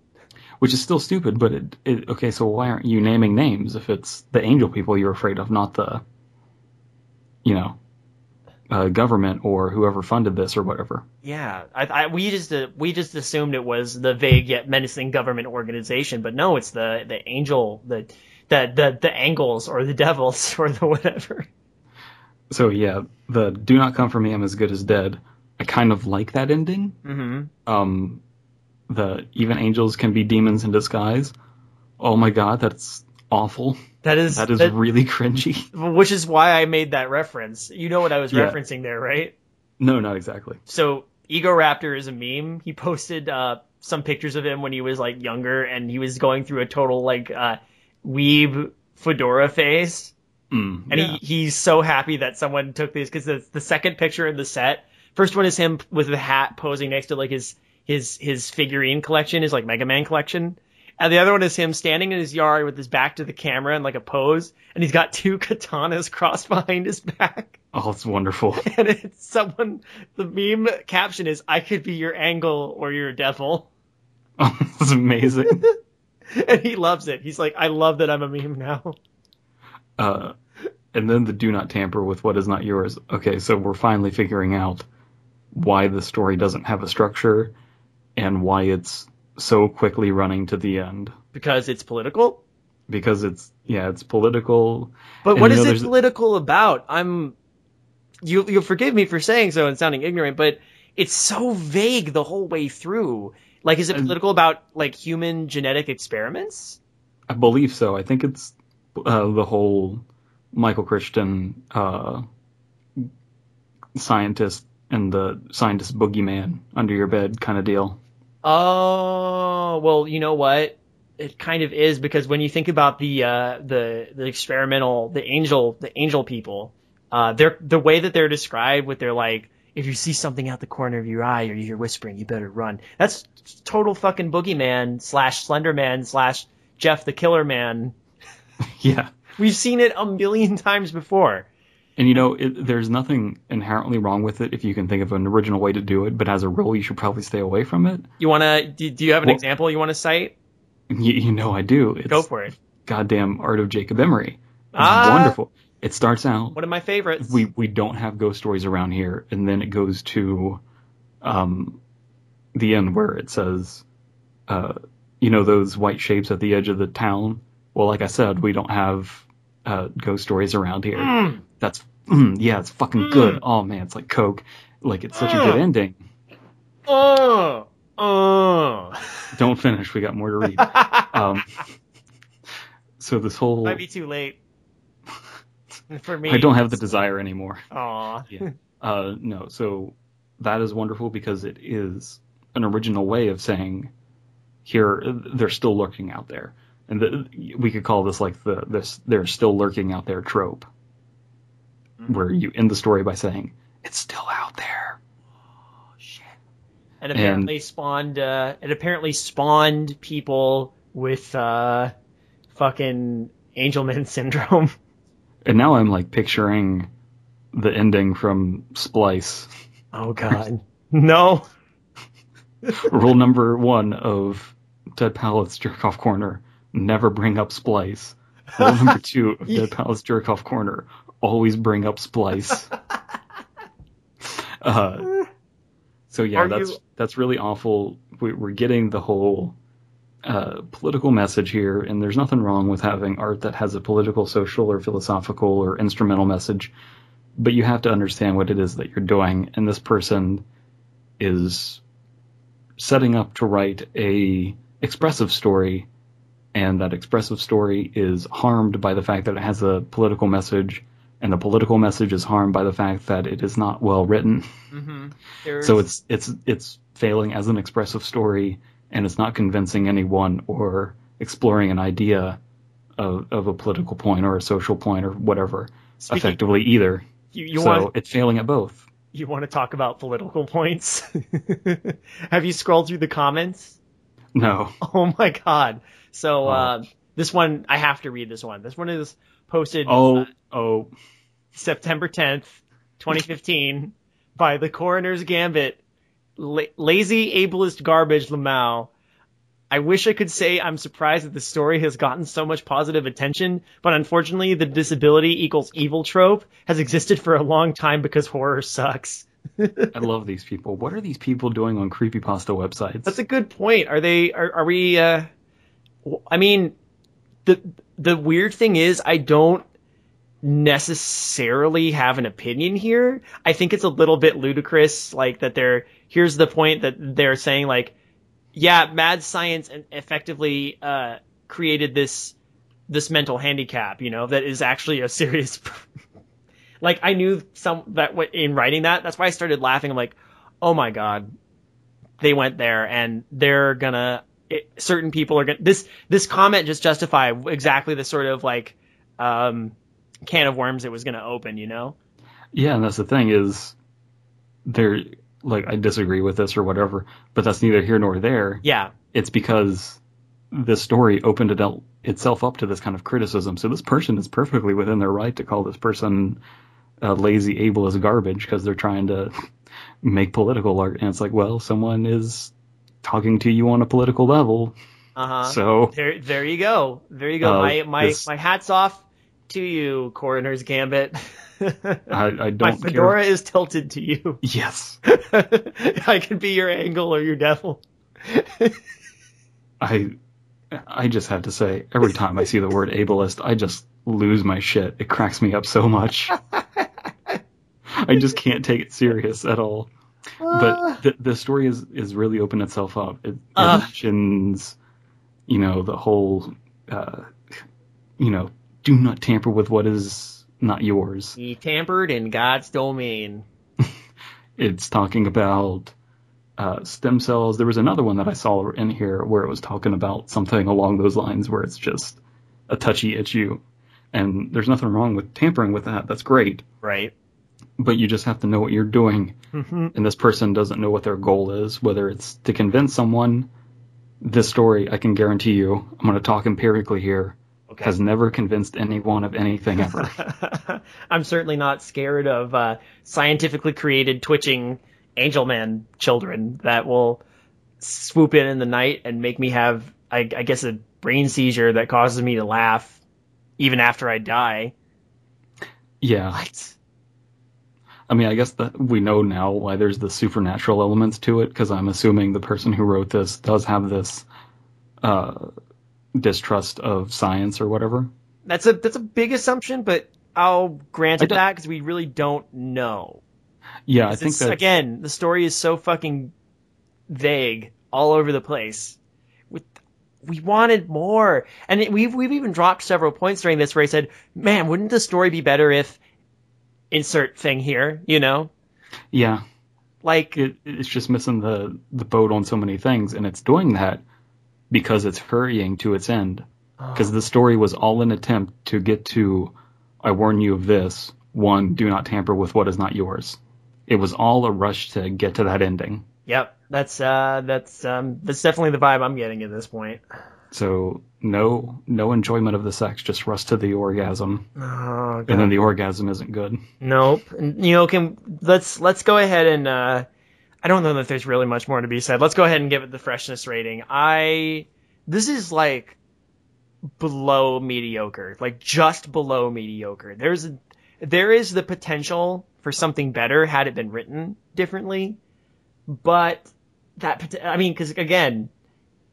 which is still stupid. But it, it okay. So why aren't you naming names if it's the angel people you're afraid of, not the, you know, uh, government or whoever funded this or whatever. Yeah, I, I, we just uh, we just assumed it was the vague yet menacing government organization, but no, it's the the angel, the the the, the angles or the devils or the whatever. So yeah, the "Do not come for me, I'm as good as dead." I kind of like that ending. hmm Um, the even angels can be demons in disguise. Oh my god, that's awful. That is That is that- really cringy. which is why I made that reference. You know what I was Yeah. referencing there, right? No, not exactly. So Egoraptor is a meme. He posted uh, some pictures of him when he was like younger, and he was going through a total like uh, weeb fedora phase. Mm, And yeah. he, he's so happy that someone took these because the, the second picture in the set, first one is him with the hat posing next to like his his his figurine collection, his like Mega Man collection. And the other one is him standing in his yard with his back to the camera in like a pose, and he's got two katanas crossed behind his back. oh, it's wonderful. And it's someone, the meme caption is, I could be your angle or your devil. oh, it's amazing. And he loves it. He's like, I love that I'm a meme now. Uh, and then the "Do not tamper with what is not yours." Okay, so we're finally figuring out why the story doesn't have a structure and why it's so quickly running to the end. Because it's political. Because it's yeah, it's political. But And what is know, it political about? I'm you you'll forgive me for saying so and sounding ignorant, but it's so vague the whole way through. Like is it political about like human genetic experiments? I believe so. I think it's uh, the whole Michael Christian uh, scientist and the scientist boogeyman under your bed kind of deal. Oh, well, you know what? It kind of is because when you think about the uh, the the experimental the angel the angel people, uh, they're the way that they're described with their like if you see something out the corner of your eye or you hear whispering, you better run. That's total fucking boogeyman slash Slenderman slash Jeff the Killer Man yeah. We've seen it a million times before. And you know, it, there's nothing inherently wrong with it if you can think of an original way to do it, but as a rule, you should probably stay away from it. You want to? Do, do you have an Well- example you want to cite? You, you know, I do. It's Go for it. goddamn Art of Jacob Emery. It's Ah. wonderful. It starts out One of my favorites. we we don't have ghost stories around here, and then it goes to um the end where it says, uh, you know, those white shapes at the edge of the town. Well, like I said, we don't have uh, ghost stories around here. Mm. That's mm, yeah, it's fucking Mm. good. Oh man, it's like Coke. Like it's such a good Mm. ending. Oh, oh. Don't finish. We got more to read. um, so this whole Might be too late for me. I don't have the desire anymore. Aw. Yeah. Uh, no, so that is wonderful because it is an original way of saying here they're still lurking out there, and the, we could call this like the this they're still lurking out there trope, where you end the story by saying it's still out there. Shit. And apparently spawned. Uh, it apparently spawned people with uh, fucking Angelman syndrome. And now I'm like picturing the ending from Splice. Oh God, no. Rule number one of Dead Palette's Jerk Off Corner: never bring up Splice. Rule number two of Dead Palette's Jerk Off Corner: always bring up Splice. Uh, so yeah, Are that's you- that's really awful. We, we're getting the whole uh, political message here, and there's nothing wrong with having art that has a political, social, or philosophical or instrumental message. But you have to understand what it is that you're doing, and this person is setting up to write a expressive story, and that expressive story is harmed by the fact that it has a political message, and the political message is harmed by the fact that it is not well written. Mm-hmm. So it's it's it's failing as an expressive story, and it's not convincing anyone or exploring an idea of, of a political point or a social point or whatever Speaking- effectively either. you, you so want it's failing at both. you want to talk about political points? Have you scrolled through the comments? No. Oh my God! So Oh. uh, this one I have to read. This one. This one is posted. Oh oh September 10th, 2015, by the Coroner's Gambit, La- Lazy Ableist Garbage Lamau. I wish I could say I'm surprised that the story has gotten so much positive attention, but unfortunately, the disability equals evil trope has existed for a long time because horror sucks. I love these people. What are these people doing on creepypasta websites? That's a good point. Are they? Are, are we? Uh, I mean, the the weird thing is, I don't necessarily have an opinion here. I think it's a little bit ludicrous, like that. They're here's the point that they're saying, like, yeah, mad science effectively uh, created this this mental handicap, you know, that is actually a serious. like I knew some that in writing that. That's why I started laughing. I'm like, oh my god, they went there and they're gonna it, certain people are gonna this this comment just justify exactly the sort of like um can of worms it was gonna open you know Yeah, and that's the thing is, there like I disagree with this or whatever, but that's neither here nor there. yeah It's because this story opened it out, itself up to this kind of criticism. So this person is perfectly within their right to call this person uh, lazy, ableist garbage because they're trying to make political art. And it's like, well, someone is talking to you on a political level, uh-huh so there there you go there you go Uh, my my this- my hats off to you coroner's gambit I, I don't fedora care. is tilted to you Yes, i can be your angle or your devil I I just have to say, every time I see the word ableist, I just lose my shit. It cracks me up so much. I just can't take it serious at all. But the, the story is, is really opened itself up. It, it Uh. mentions, you know, the whole, uh, you know, do not tamper with what is not yours. he tampered in god's domain It's talking about uh, stem cells. There was another one that I saw in here where it was talking about something along those lines where it's just a touchy issue. And there's nothing wrong with tampering with that. That's great. right But you just have to know what you're doing. Mhm. And this person doesn't know what their goal is, whether it's to convince someone. This story, I can guarantee you, I'm going to talk empirically here. Okay. has never convinced anyone of anything ever. I'm certainly not scared of uh, scientifically created twitching angel man children that will swoop in in the night and make me have, I, I guess, a brain seizure that causes me to laugh even after I die. yeah. What? I mean, I guess that we know now why there's the supernatural elements to it, because I'm assuming the person who wrote this does have this uh, distrust of science or whatever. That's a that's a big assumption, but I'll grant it that because we really don't know. Yeah, I think it's- that again, the story is so fucking vague all over the place. With we wanted more, and it, we've we've even dropped several points during this where I said, "Man, wouldn't the story be better if insert thing here?" You know, yeah, like it, it's just missing the the boat on so many things, and it's doing that because it's hurrying to its end. Because the story was all an attempt to get to, I warn you of this. One, do not tamper with what is not yours. It was all a rush to get to that ending. Yep, that's uh, that's um, that's definitely the vibe I'm getting at this point. So no, no enjoyment of the sex, just rush to the orgasm, Oh, and then the orgasm isn't good. Nope. You know, can let's let's go ahead and uh, I don't know that there's really much more to be said. Let's go ahead and give it the freshness rating. I this is like below mediocre, like just below mediocre. There's a, there is the potential for something better had it been written differently, but that I mean, because again,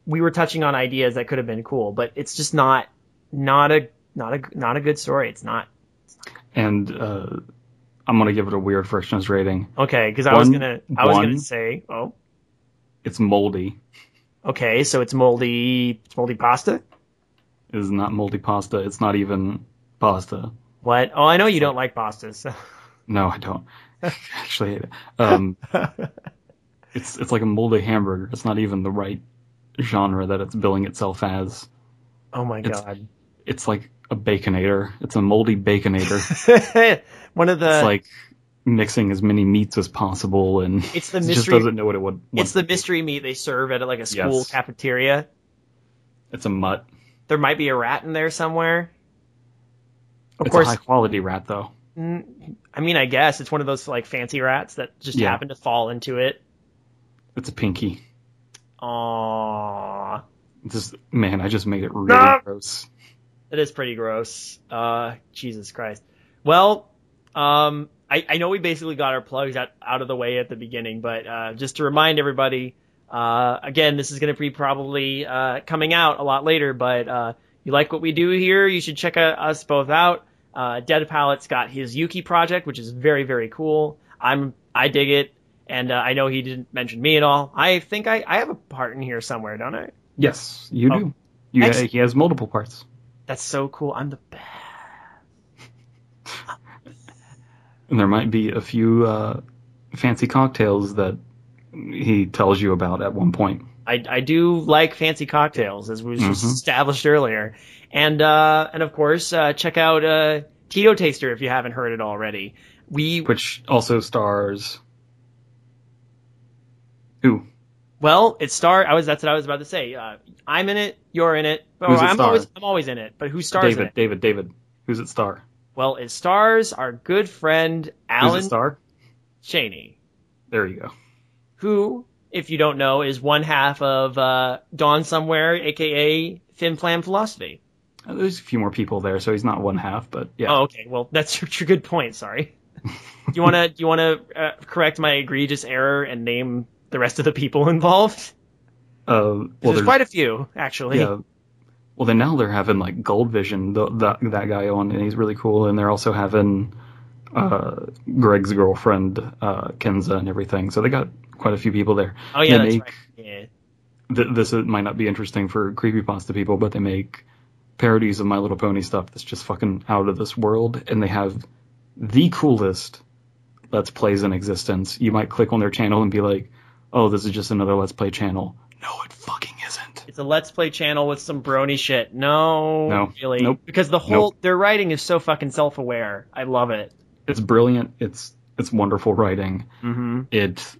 we were touching on ideas that could have been cool, but it's just not not a not a not a good story. It's not And uh, I'm gonna give it a weird freshness rating. Okay, because I was gonna, I was one. gonna say, oh, It's moldy. okay, so it's moldy, it's moldy pasta. It is not moldy pasta. It's not even pasta. What? Oh, I know you don't like pasta. So. No, I don't. I actually hate it. Um, it's it's like a moldy hamburger. It's not even the right genre that it's billing itself as. oh my It's- god. It's like a baconator. It's a moldy baconator. One of the, it's like mixing as many meats as possible, and it's the it just mystery, doesn't know what it would. it's the mystery meat they serve at like a school Yes. cafeteria. it's a mutt. There might be a rat in there somewhere. Of it's course, a high quality rat though. I mean, I guess it's one of those like fancy rats that just Yeah. happen to fall into it. It's a pinky. Aww. Just man, I just made it really gross. It is pretty gross. Uh, Jesus Christ. Well, um, I, I know we basically got our plugs out, out of the way at the beginning, but uh, just to remind everybody, uh, again, this is going to be probably uh, coming out a lot later, but uh, you like what we do here, you should check uh, us both out. Uh, Dead Palette's got his Yuki project, which is very, very cool. I'm I dig it, and uh, I know he didn't mention me at all. I think I, I have a part in here somewhere, don't I? Yes, you Oh. do. You, Excellent. he has multiple parts. That's so cool. I'm the best. And there might be a few uh, fancy cocktails that he tells you about at one point. I, I do like fancy cocktails, as was Mhm. established earlier, and uh, and of course uh, check out uh, Tito Taster if you haven't heard it already. We which also stars. Who? well, it star. I was that's what I was about to say. Uh, I'm in it. You're in it. Oh, Who's it I'm star? always I'm always in it. But who stars David. David. David. Who's it star? Well, it stars our good friend Alan. Who's it star? Cheney, There you go. who, if you don't know, is one half of uh, Dawn Somewhere, aka Fin Flam Philosophy. Uh, There's a few more people there, so he's not one half, but yeah. Oh, okay. Well, that's your, your good point. Sorry. do you want to you want to uh, correct my egregious error and name the rest of the people involved? Uh, well, there's, quite a few, actually. yeah. Well, then now they're having like Gold Vision, the, that that guy on, and he's really cool. And they're also having uh, Greg's girlfriend uh, Kenza and everything. So they got quite a few people there. oh yeah, they that's make right. Yeah. th- this might not be interesting for creepypasta people, but they make parodies of My Little Pony stuff that's just fucking out of this world, and they have the coolest Let's Plays in existence. You might click on their channel and be like, "Oh, this is just another Let's Play channel." No, it fucking isn't. It's a Let's Play channel with some brony shit. No, No. really. Nope. Because the whole their writing is so fucking self-aware. I love it. It's brilliant. It's it's wonderful writing. Mm-hmm. It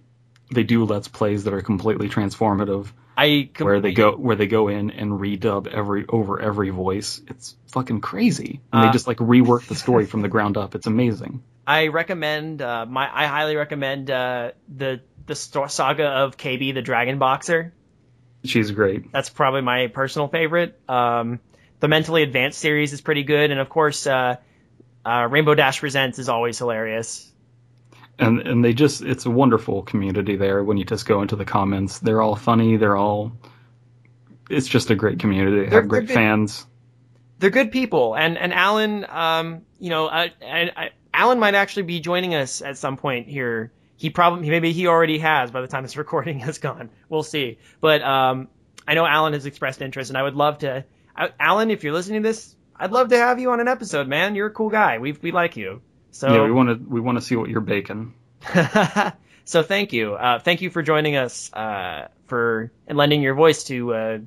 they do Let's Plays that are completely transformative. I where they go where they go in and redub every over every voice. It's fucking crazy, and Uh, they just like rework the story from the ground up. It's amazing. I recommend uh, my I highly recommend uh, the the sto- saga of KB the Dragon Boxer. She's great. That's probably my personal favorite. Um, the Mentally Advanced series is pretty good, and of course, uh, uh, Rainbow Dash Presents is always hilarious. and and they just it's a wonderful community there when you just go into the comments they're all funny they're all it's just a great community they have great they're good- fans They're good people, and and Alan, um, you know, uh, and I, Alan might actually be joining us at some point here. He probably maybe he already has by the time this recording has gone. We'll see. But um, I know Alan has expressed interest, and I would love to. I, Alan, if you're listening to this, I'd love to have you on an episode, man. You're a cool guy. We we like you. So yeah we want to we want to see what you're baking so thank you. Uh, thank you for joining us uh, for and lending your voice to uh,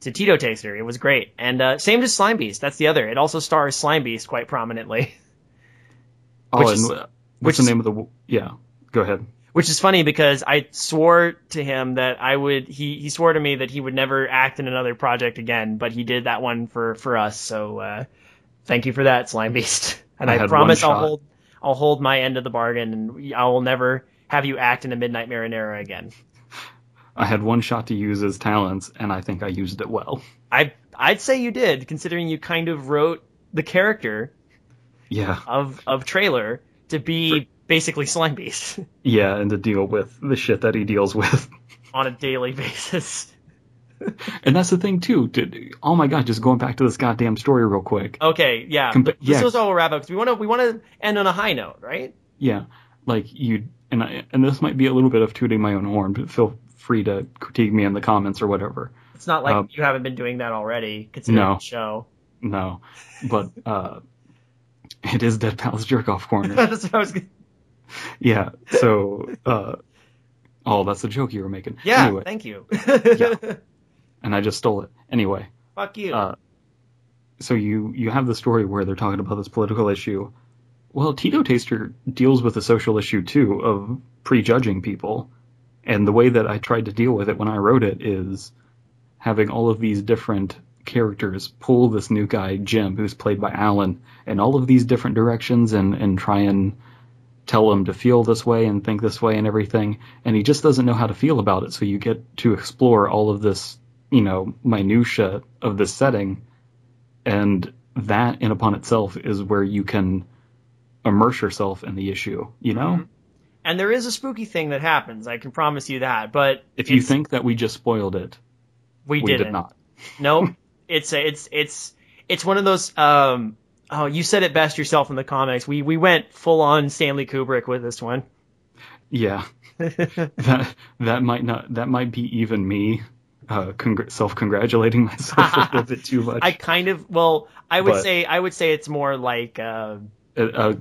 to Tito Taster. It was great. And uh, same to Slime Beast. That's the other. It also stars Slime Beast quite prominently, oh Which and is- which what's the is- name of the yeah go ahead which is funny because I swore to him that I would. He he swore to me that he would never act in another project again, but he did that one for for us. So uh, thank you for that, Slime Beast. And I I, promise I'll hold I'll hold my end of the bargain, and I will never have you act in a Midnight Marinara again. i had one shot to use his talents and i think i used it well I I'd say you did, considering you kind of wrote the character yeah of of trailer to be basically Slime Beast yeah and to deal with the shit that he deals with on a daily basis. and that's the thing too to, oh my god just going back to this goddamn story real quick Okay, yeah. Compa- this yeah. was all we'll wrap up because we want to we want to end on a high note, right? Yeah, like you and I, and this might be a little bit of tooting my own horn, but feel free to critique me in the comments or whatever. It's not like Um, you haven't been doing that already, considering No. the show. No, but uh, it is Dead Pals Jerk Off Corner. That's what I was. gonna- yeah, so uh, oh, that's the joke you were making. Yeah, Anyway, thank you. and I just stole it. Anyway, Fuck you. uh, so you you have the story where they're talking about this political issue. Well, Tito Taster deals with a social issue too of prejudging people, and the way that I tried to deal with it when I wrote it is having all of these different characters pull this new guy Jim, who's played by Alan, in all of these different directions, and and try and tell him to feel this way and think this way and everything, and he just doesn't know how to feel about it. So you get to explore all of this, you know, minutia of this setting and that in upon itself is where you can immerse yourself in the issue you know Mhm. and there is a spooky thing that happens. I can promise you that. But if you think that we just spoiled it we, we didn't. did not No, it's a, it's it's it's one of those. Um, oh, you said it best yourself in the comics. We we went full on Stanley Kubrick with this one. yeah that that might not that might be even me uh congr- self-congratulating myself a little bit too much I kind of well, I would But- say I would say it's more like uh, uh, uh,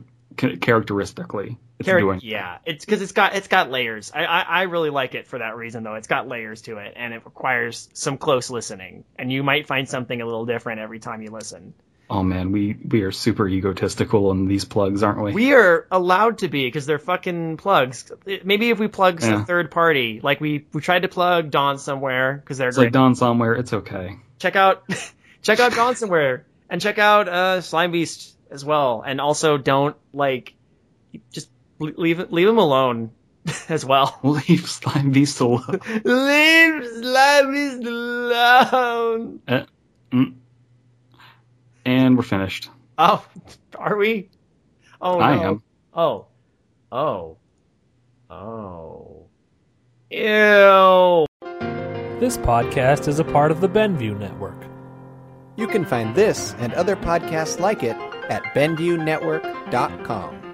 characteristically it's charac- doing yeah, it's because it's got it's got layers. I, I I really like it for that reason though. It's got layers to it, and it requires some close listening, and you might find something a little different every time you listen. Oh man we we are super egotistical in these plugs aren't we We are allowed to be because they're fucking plugs. Maybe if we plug Yeah. some third party, like we we tried to plug Dawn somewhere because they're it's great. like Don somewhere it's okay check out check out Dawn somewhere and check out uh, Slime Beast as well. And also don't like just leave leave him alone as well. leave slime beast alone leave Slime Beast alone. Mm. And we're finished Oh, are we? Oh I no. am. Oh. Oh. Oh. Ew. This podcast is a part of the Benview Network. You can find this and other podcasts like it at BenviewNetwork.com.